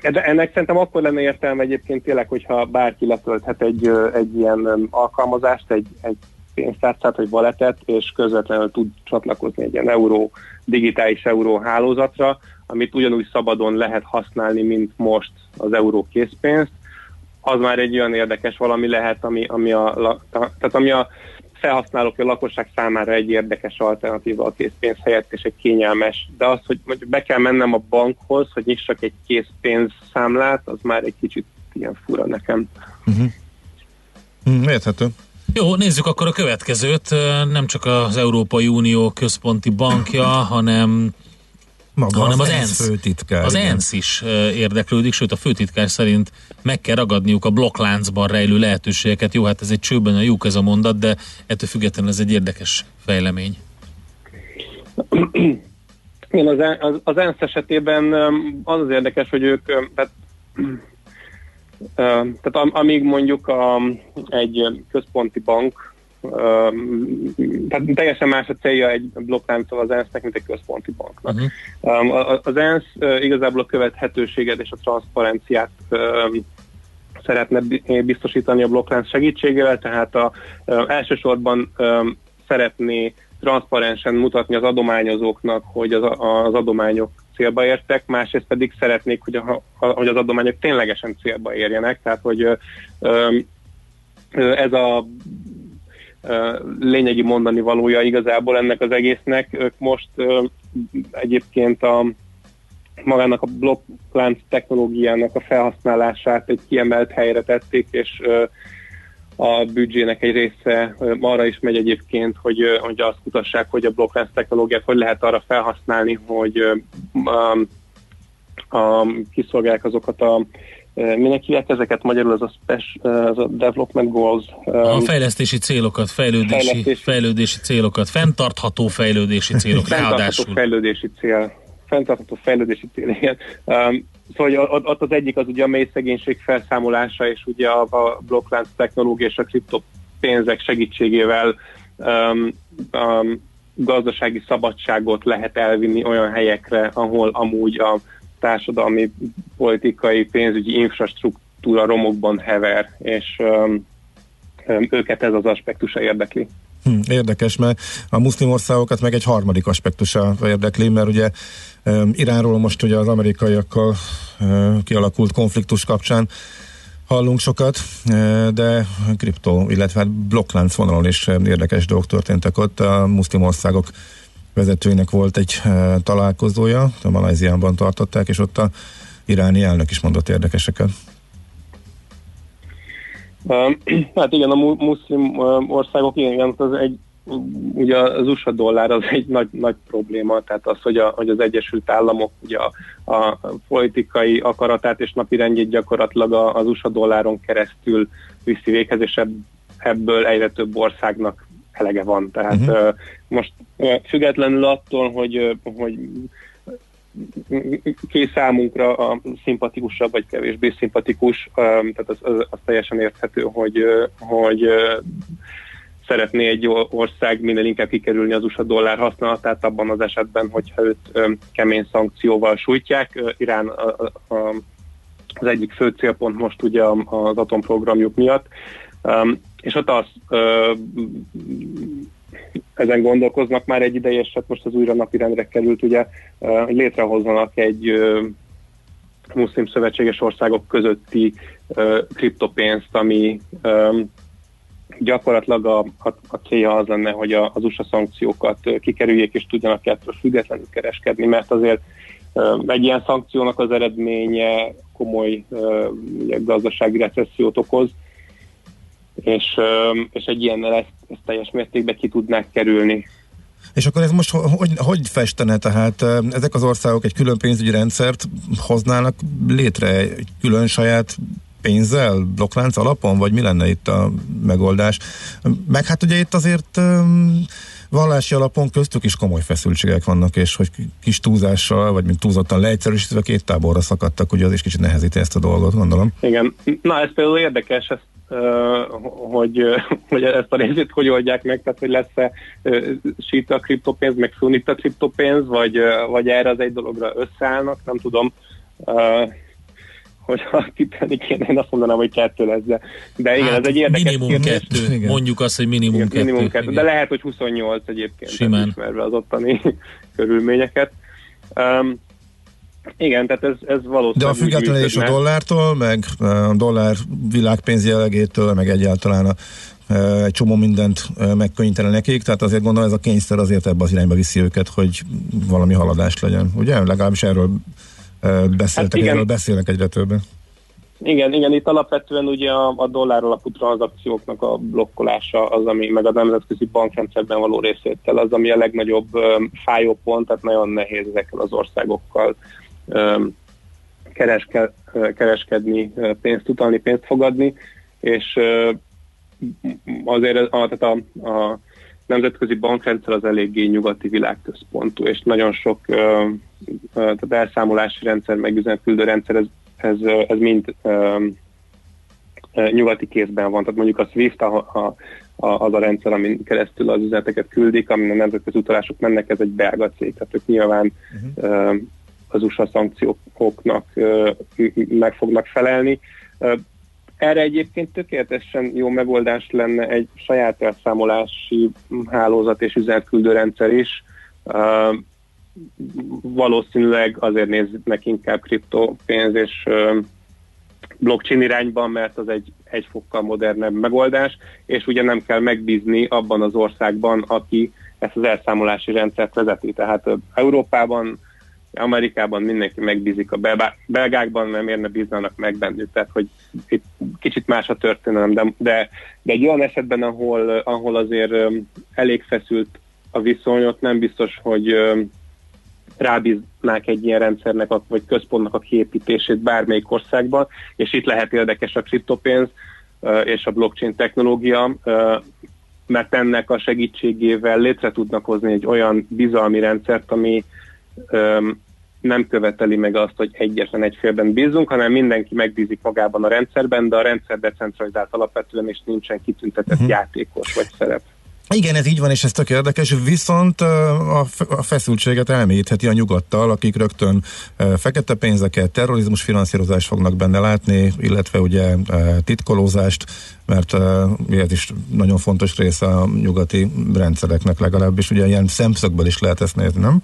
L: de ennek szerintem akkor lenne értelme egyébként tényleg, hogyha bárki letölthet egy, egy ilyen alkalmazást, egy, egy pénztárcát vagy valetet, és közvetlenül tud csatlakozni egy ilyen euró, digitális euró hálózatra, amit ugyanúgy szabadon lehet használni, mint most az euró készpénzt, az már egy olyan érdekes valami lehet, ami, ami a, tehát ami a felhasználók, a lakosság számára egy érdekes alternatíva a készpénz helyett, és egy kényelmes. De az, hogy be kell mennem a bankhoz, hogy nyissak egy készpénz számlát, az már egy kicsit ilyen fura nekem.
C: Uh-huh. Érthető.
D: Jó, nézzük akkor a következőt. Nem csak az Európai Unió központi bankja, hanem
C: maga hanem az, az ENSZ főtitkár.
D: Az igen. ENSZ is érdeklődik, sőt a főtitkár szerint meg kell ragadniuk a blokkláncban rejlő lehetőségeket. Jó, hát ez egy csőben a lyuk ez a mondat, de ettől függetlenül ez egy érdekes fejlemény.
L: Igen, az, az, az ENSZ esetében az az érdekes, hogy ők, tehát, tehát amíg mondjuk a, egy központi bank tehát teljesen más a célja egy blokklánccal az ENSZ-nek, mint egy központi banknak. Uh-huh. Az ENSZ igazából a követhetőséget és a transzparenciát szeretne biztosítani a blokklánc segítségével, tehát a, elsősorban szeretné transzparensen mutatni az adományozóknak, hogy az, az adományok célba értek, másrészt pedig szeretnék, hogy, a, hogy az adományok ténylegesen célba érjenek, tehát hogy ez a lényegi mondani valója igazából ennek az egésznek. Ők most egyébként a magának a blokklánc technológiának a felhasználását egy kiemelt helyre tették, és a büdzsének egy része arra is megy egyébként, hogy, hogy azt kutassák, hogy a blokklánc technológiát hogy lehet arra felhasználni, hogy a, a, kiszolgálják azokat a Minek hívják ezeket magyarul, az a, special, az a development goals.
D: A fejlesztési célokat, fejlődési, fejlesztési, fejlődési célokat, fenntartható fejlődési célok,
L: fenntartható ráadásul. fejlődési cél. Fenntartható fejlődési cél, igen. Um, szóval ott, ott az egyik az ugye a mély szegénység felszámolása, és ugye a, a blokklánc technológia és a kriptopénzek segítségével um, um, gazdasági szabadságot lehet elvinni olyan helyekre, ahol amúgy a társadalmi, politikai, pénzügyi infrastruktúra romokban hever, és um, őket ez az aspektusa érdekli.
C: Hm, érdekes, mert a muszlim országokat meg egy harmadik aspektusa érdekli, mert ugye um, Iránról most ugye az amerikaiakkal uh, kialakult konfliktus kapcsán hallunk sokat, de kriptó, illetve hát blokklánc vonalon is érdekes dolgok történtek ott. A muszlim országok vezetőinek volt egy találkozója, a Malajziában tartották, és ott a iráni elnök is mondott érdekeseket.
L: Hát igen, a muszlim országok, igen, az egy, ugye az USA dollár az egy nagy, nagy probléma, tehát az, hogy, a, hogy az Egyesült Államok ugye a, a politikai akaratát és napirendjét gyakorlatilag az USA dolláron keresztül viszi véghez, és ebből egyre több országnak elege van. Tehát uh-huh. most függetlenül attól, hogy, hogy ki számunkra a szimpatikusabb vagy kevésbé szimpatikus, öm, tehát az, az, az teljesen érthető, hogy, ö, hogy ö, szeretné egy ország minél inkább kikerülni az USA dollár használatát abban az esetben, hogyha őt öm, kemény szankcióval sújtják. Ö, Irán a, a, az egyik fő célpont most ugye az atomprogramjuk miatt. Um, és ott az, ezen gondolkoznak már egy ideje, és hát most az újra napirendre került, ugye, ö, hogy létrehozzanak egy ö, muszlim szövetséges országok közötti ö, kriptopénzt, ami gyakorlatilag a, a, a célja az lenne, hogy a, az USA szankciókat kikerüljék, és tudjanak ettől függetlenül kereskedni, mert azért egy ilyen szankciónak az eredménye komoly ugye, gazdasági recessziót okoz, és, és egy ilyennel ezt, teljes mértékben ki tudnák kerülni.
C: És akkor ez most ho- hogy, hogy festene? Tehát ezek az országok egy külön pénzügyi rendszert hoznának létre egy külön saját pénzzel, blokklánc alapon, vagy mi lenne itt a megoldás? Meg hát ugye itt azért vallási alapon köztük is komoly feszültségek vannak, és hogy kis túlzással, vagy mint túlzottan leegyszerűsítve két táborra szakadtak, ugye az is kicsit nehezíti ezt a dolgot, gondolom.
L: Igen, na ez például érdekes, ezt, hogy, hogy ezt a részét hogy oldják meg, tehát hogy lesz-e ö, sít a kriptopénz, meg szunit a kriptopénz, vagy, vagy erre az egy dologra összeállnak, nem tudom. Hogyha kitenni kéne, én azt mondanám, hogy kettő lesz, de, de igen, ez egy érdekes
D: Hát, minimum
L: kérdés.
D: kettő.
C: Igen.
D: Mondjuk azt, hogy minimum
L: Igen,
D: kettő.
L: minimum kettő, de
D: Igen.
L: lehet, hogy 28 egyébként,
D: Simán.
L: ismerve az ottani körülményeket. Um, igen, tehát ez, ez
C: De
L: valószínűleg
C: a függetlenül
L: úgy
C: is a dollártól, meg a dollár világpénz jellegétől, meg egyáltalán a, egy csomó mindent megkönnyítene nekik, tehát azért gondolom ez a kényszer azért ebbe az irányba viszi őket, hogy valami haladás legyen. Ugye? Legalábbis erről beszéltek,
L: Hát
C: erről beszélnek egyre többen.
L: Igen, igen, itt alapvetően ugye a, a dollár alapú tranzakcióknak a blokkolása az, ami meg a nemzetközi bankrendszerben való részvétel az, ami a legnagyobb um, fájó pont, tehát nagyon nehéz ezekkel az országokkal um, kereske, kereskedni, pénzt utalni, pénzt fogadni, és ö, azért a, tehát a, a nemzetközi bankrendszer az eléggé nyugati világközpontú, és nagyon sok ö, tehát elszámolási rendszer, meg üzenetküldő rendszer, ez, ez, ez mind ö, nyugati kézben van. Tehát mondjuk a SWIFT a, a, a, az a rendszer, amin keresztül az üzeneteket küldik, amin a nemzetközi utalások mennek, ez egy belga cég, tehát ők nyilván ö, az USA szankcióknak meg fognak felelni. Ö, Erre egyébként tökéletesen jó megoldás lenne egy saját elszámolási hálózat és üzenetküldő rendszer is. Valószínűleg azért néznek inkább kriptopénz és blockchain irányban, mert az egy, egy fokkal modernebb megoldás, és ugye nem kell megbízni abban az országban, aki ezt az elszámolási rendszert vezeti. Tehát Európában, Amerikában mindenki megbízik a belgákban, nem érne bíznának meg bennük. Tehát, hogy itt kicsit más a történelem, de, de, de egy olyan esetben, ahol, ahol azért elég feszült a viszony, ott nem biztos, hogy rábíznák egy ilyen rendszernek, a- vagy központnak a kiépítését bármelyik országban, és itt lehet érdekes a kriptopénz és a blockchain technológia, mert ennek a segítségével létre tudnak hozni egy olyan bizalmi rendszert, ami nem követeli meg azt, hogy egyetlen egy félben bízunk, hanem mindenki megbízik magában a rendszerben, de a rendszer decentralizált alapvetően, és nincsen kitüntetett
C: Mhm.
L: játékos vagy szerep.
C: Igen, ez így van, és ez tök érdekes, viszont a feszültséget elmélyítheti a nyugattal, akik rögtön fekete pénzeket, terrorizmus finanszírozást fognak benne látni, illetve ugye titkolózást, mert ez is nagyon fontos része a nyugati rendszereknek legalábbis, ugye ilyen szemszögből is lehet ezt nézni, nem?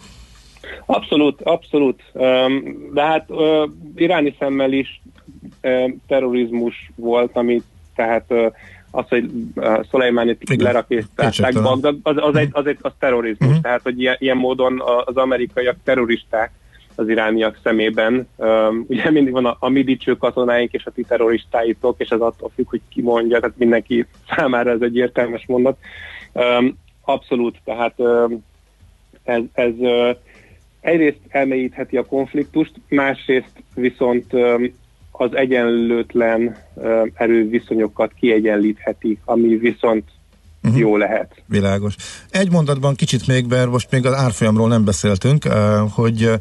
L: Abszolút, abszolút. De hát iráni szemmel is terrorizmus volt, ami tehát az, hogy ö, Szolejmánit lerakésztálták
C: kétségtelen.
L: Bagdad, az, az, egy, az, egy, az terrorizmus. Tehát, hogy ilyen, ilyen módon az amerikaiak terroristák az irániak szemében. Öm, ugye mindig van a, a mi dicső katonáink és a ti terroristáitok, és ez attól függ, hogy ki mondja, tehát mindenki számára ez egy értelmes mondat. Öm, abszolút, tehát öm, ez, ez ö, egyrészt elmélyítheti a konfliktust, másrészt viszont öm, az egyenlőtlen erőviszonyokat kiegyenlítheti, ami viszont
C: Mhm.
L: jó lehet.
C: Világos. Egy mondatban kicsit még, mert most még az árfolyamról nem beszéltünk, hogy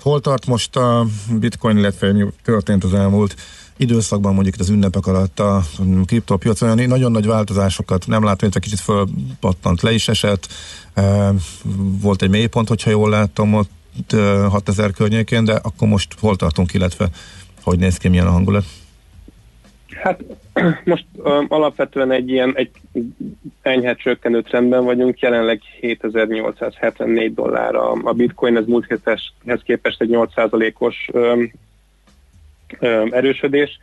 C: hol tart most a bitcoin, illetve mi történt az elmúlt időszakban mondjuk itt az ünnepek alatt a kriptopiac olyan nagyon nagy változásokat nem látom, illetve kicsit fölpattant, le is esett. Volt egy mélypont, hogyha jól látom, ott eh, 6000 környékén, de akkor most hol tartunk, illetve hogy néz ki, milyen a hangulat?
L: Hát most um, alapvetően egy ilyen egy enyhe csökkenő trendben vagyunk, jelenleg 7874 dollár a, a bitcoin, ez múlt héthez képest egy 8%-os um, um, erősödés,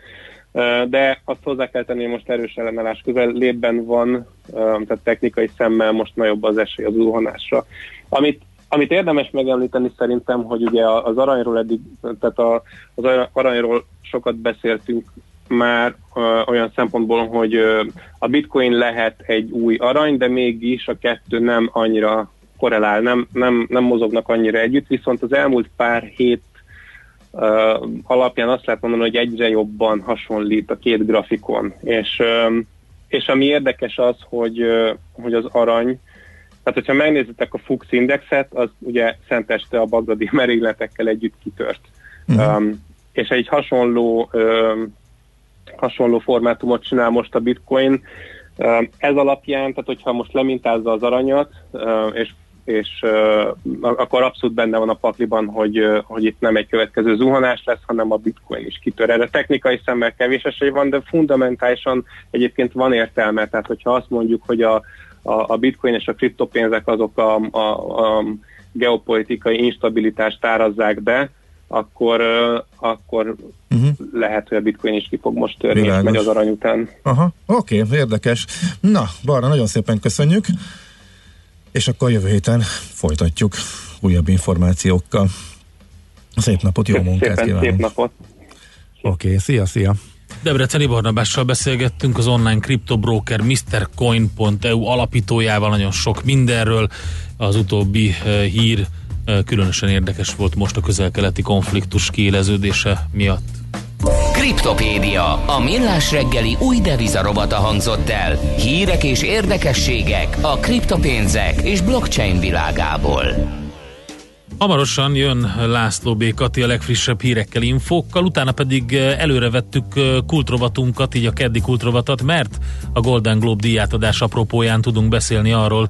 L: de azt hozzá kell tenni, hogy most erős ellenállás közel lépben van, tehát technikai szemmel most nagyobb az esély az zuhanásra. Amit amit érdemes megemlíteni szerintem, hogy ugye az aranyról eddig, tehát a, az aranyról sokat beszéltünk már ö, olyan szempontból, hogy ö, a bitcoin lehet egy új arany, de mégis a kettő nem annyira korrelál, nem, nem, nem mozognak annyira együtt, viszont az elmúlt pár hét ö, alapján azt lehet mondani, hogy egyre jobban hasonlít a két grafikon, és, ö, és ami érdekes az, hogy, ö, hogy az arany, tehát, hogyha megnézitek a Fux indexet, az ugye szenteste a bagdadi merényletekkel együtt kitört. Uh-huh. Um, és egy hasonló um, hasonló formátumot csinál most a bitcoin. Um, ez alapján, tehát hogyha most lemintázza az aranyat, um, és és uh, akkor abszolút benne van a pakliban, hogy, uh, hogy itt nem egy következő zuhanás lesz, hanem a bitcoin is kitör. Erre technikai szemmel kevés esély van, de fundamentálisan egyébként van értelme. Tehát, hogyha azt mondjuk, hogy a, a, a bitcoin és a kriptopénzek azok a, a, a geopolitikai instabilitást árazzák be, akkor, akkor uh-huh. lehet, hogy a bitcoin is ki fog most törni, és megy az arany után.
C: Aha, oké, okay, érdekes. Na, Barna, nagyon szépen köszönjük, és akkor jövő héten folytatjuk újabb információkkal. Szép napot, jó munkát
L: Szépen,
C: kívánunk!
L: Szép napot!
C: Oké, okay, szia, szia!
D: Debreceni Barnabással beszélgettünk az online kriptobroker MrCoin.eu alapítójával, nagyon sok mindenről. Az utóbbi uh, hír uh, különösen érdekes volt most a közel-keleti konfliktus kiéleződése miatt.
A: Kriptopédia, a millás reggeli új devizarobata hangzott el. Hírek és érdekességek a kriptopénzek és blockchain világából.
D: Hamarosan jön László B. Kati a legfrissebb hírekkel, infókkal, utána pedig előre vettük kultrovatunkat, így a keddi kultrovatat, mert a Golden Globe díjátadás apropóján tudunk beszélni arról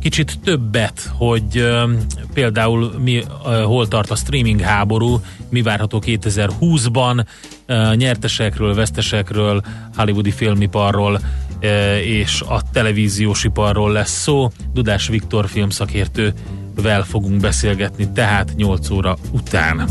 D: kicsit többet, hogy uh, például mi, hol tart a streaming háború, mi várható 2020-ban, uh, nyertesekről, vesztesekről, hollywoodi filmiparról és a televíziós iparról lesz szó. Dudás Viktor filmszakértővel fogunk beszélgetni, tehát 8 óra után.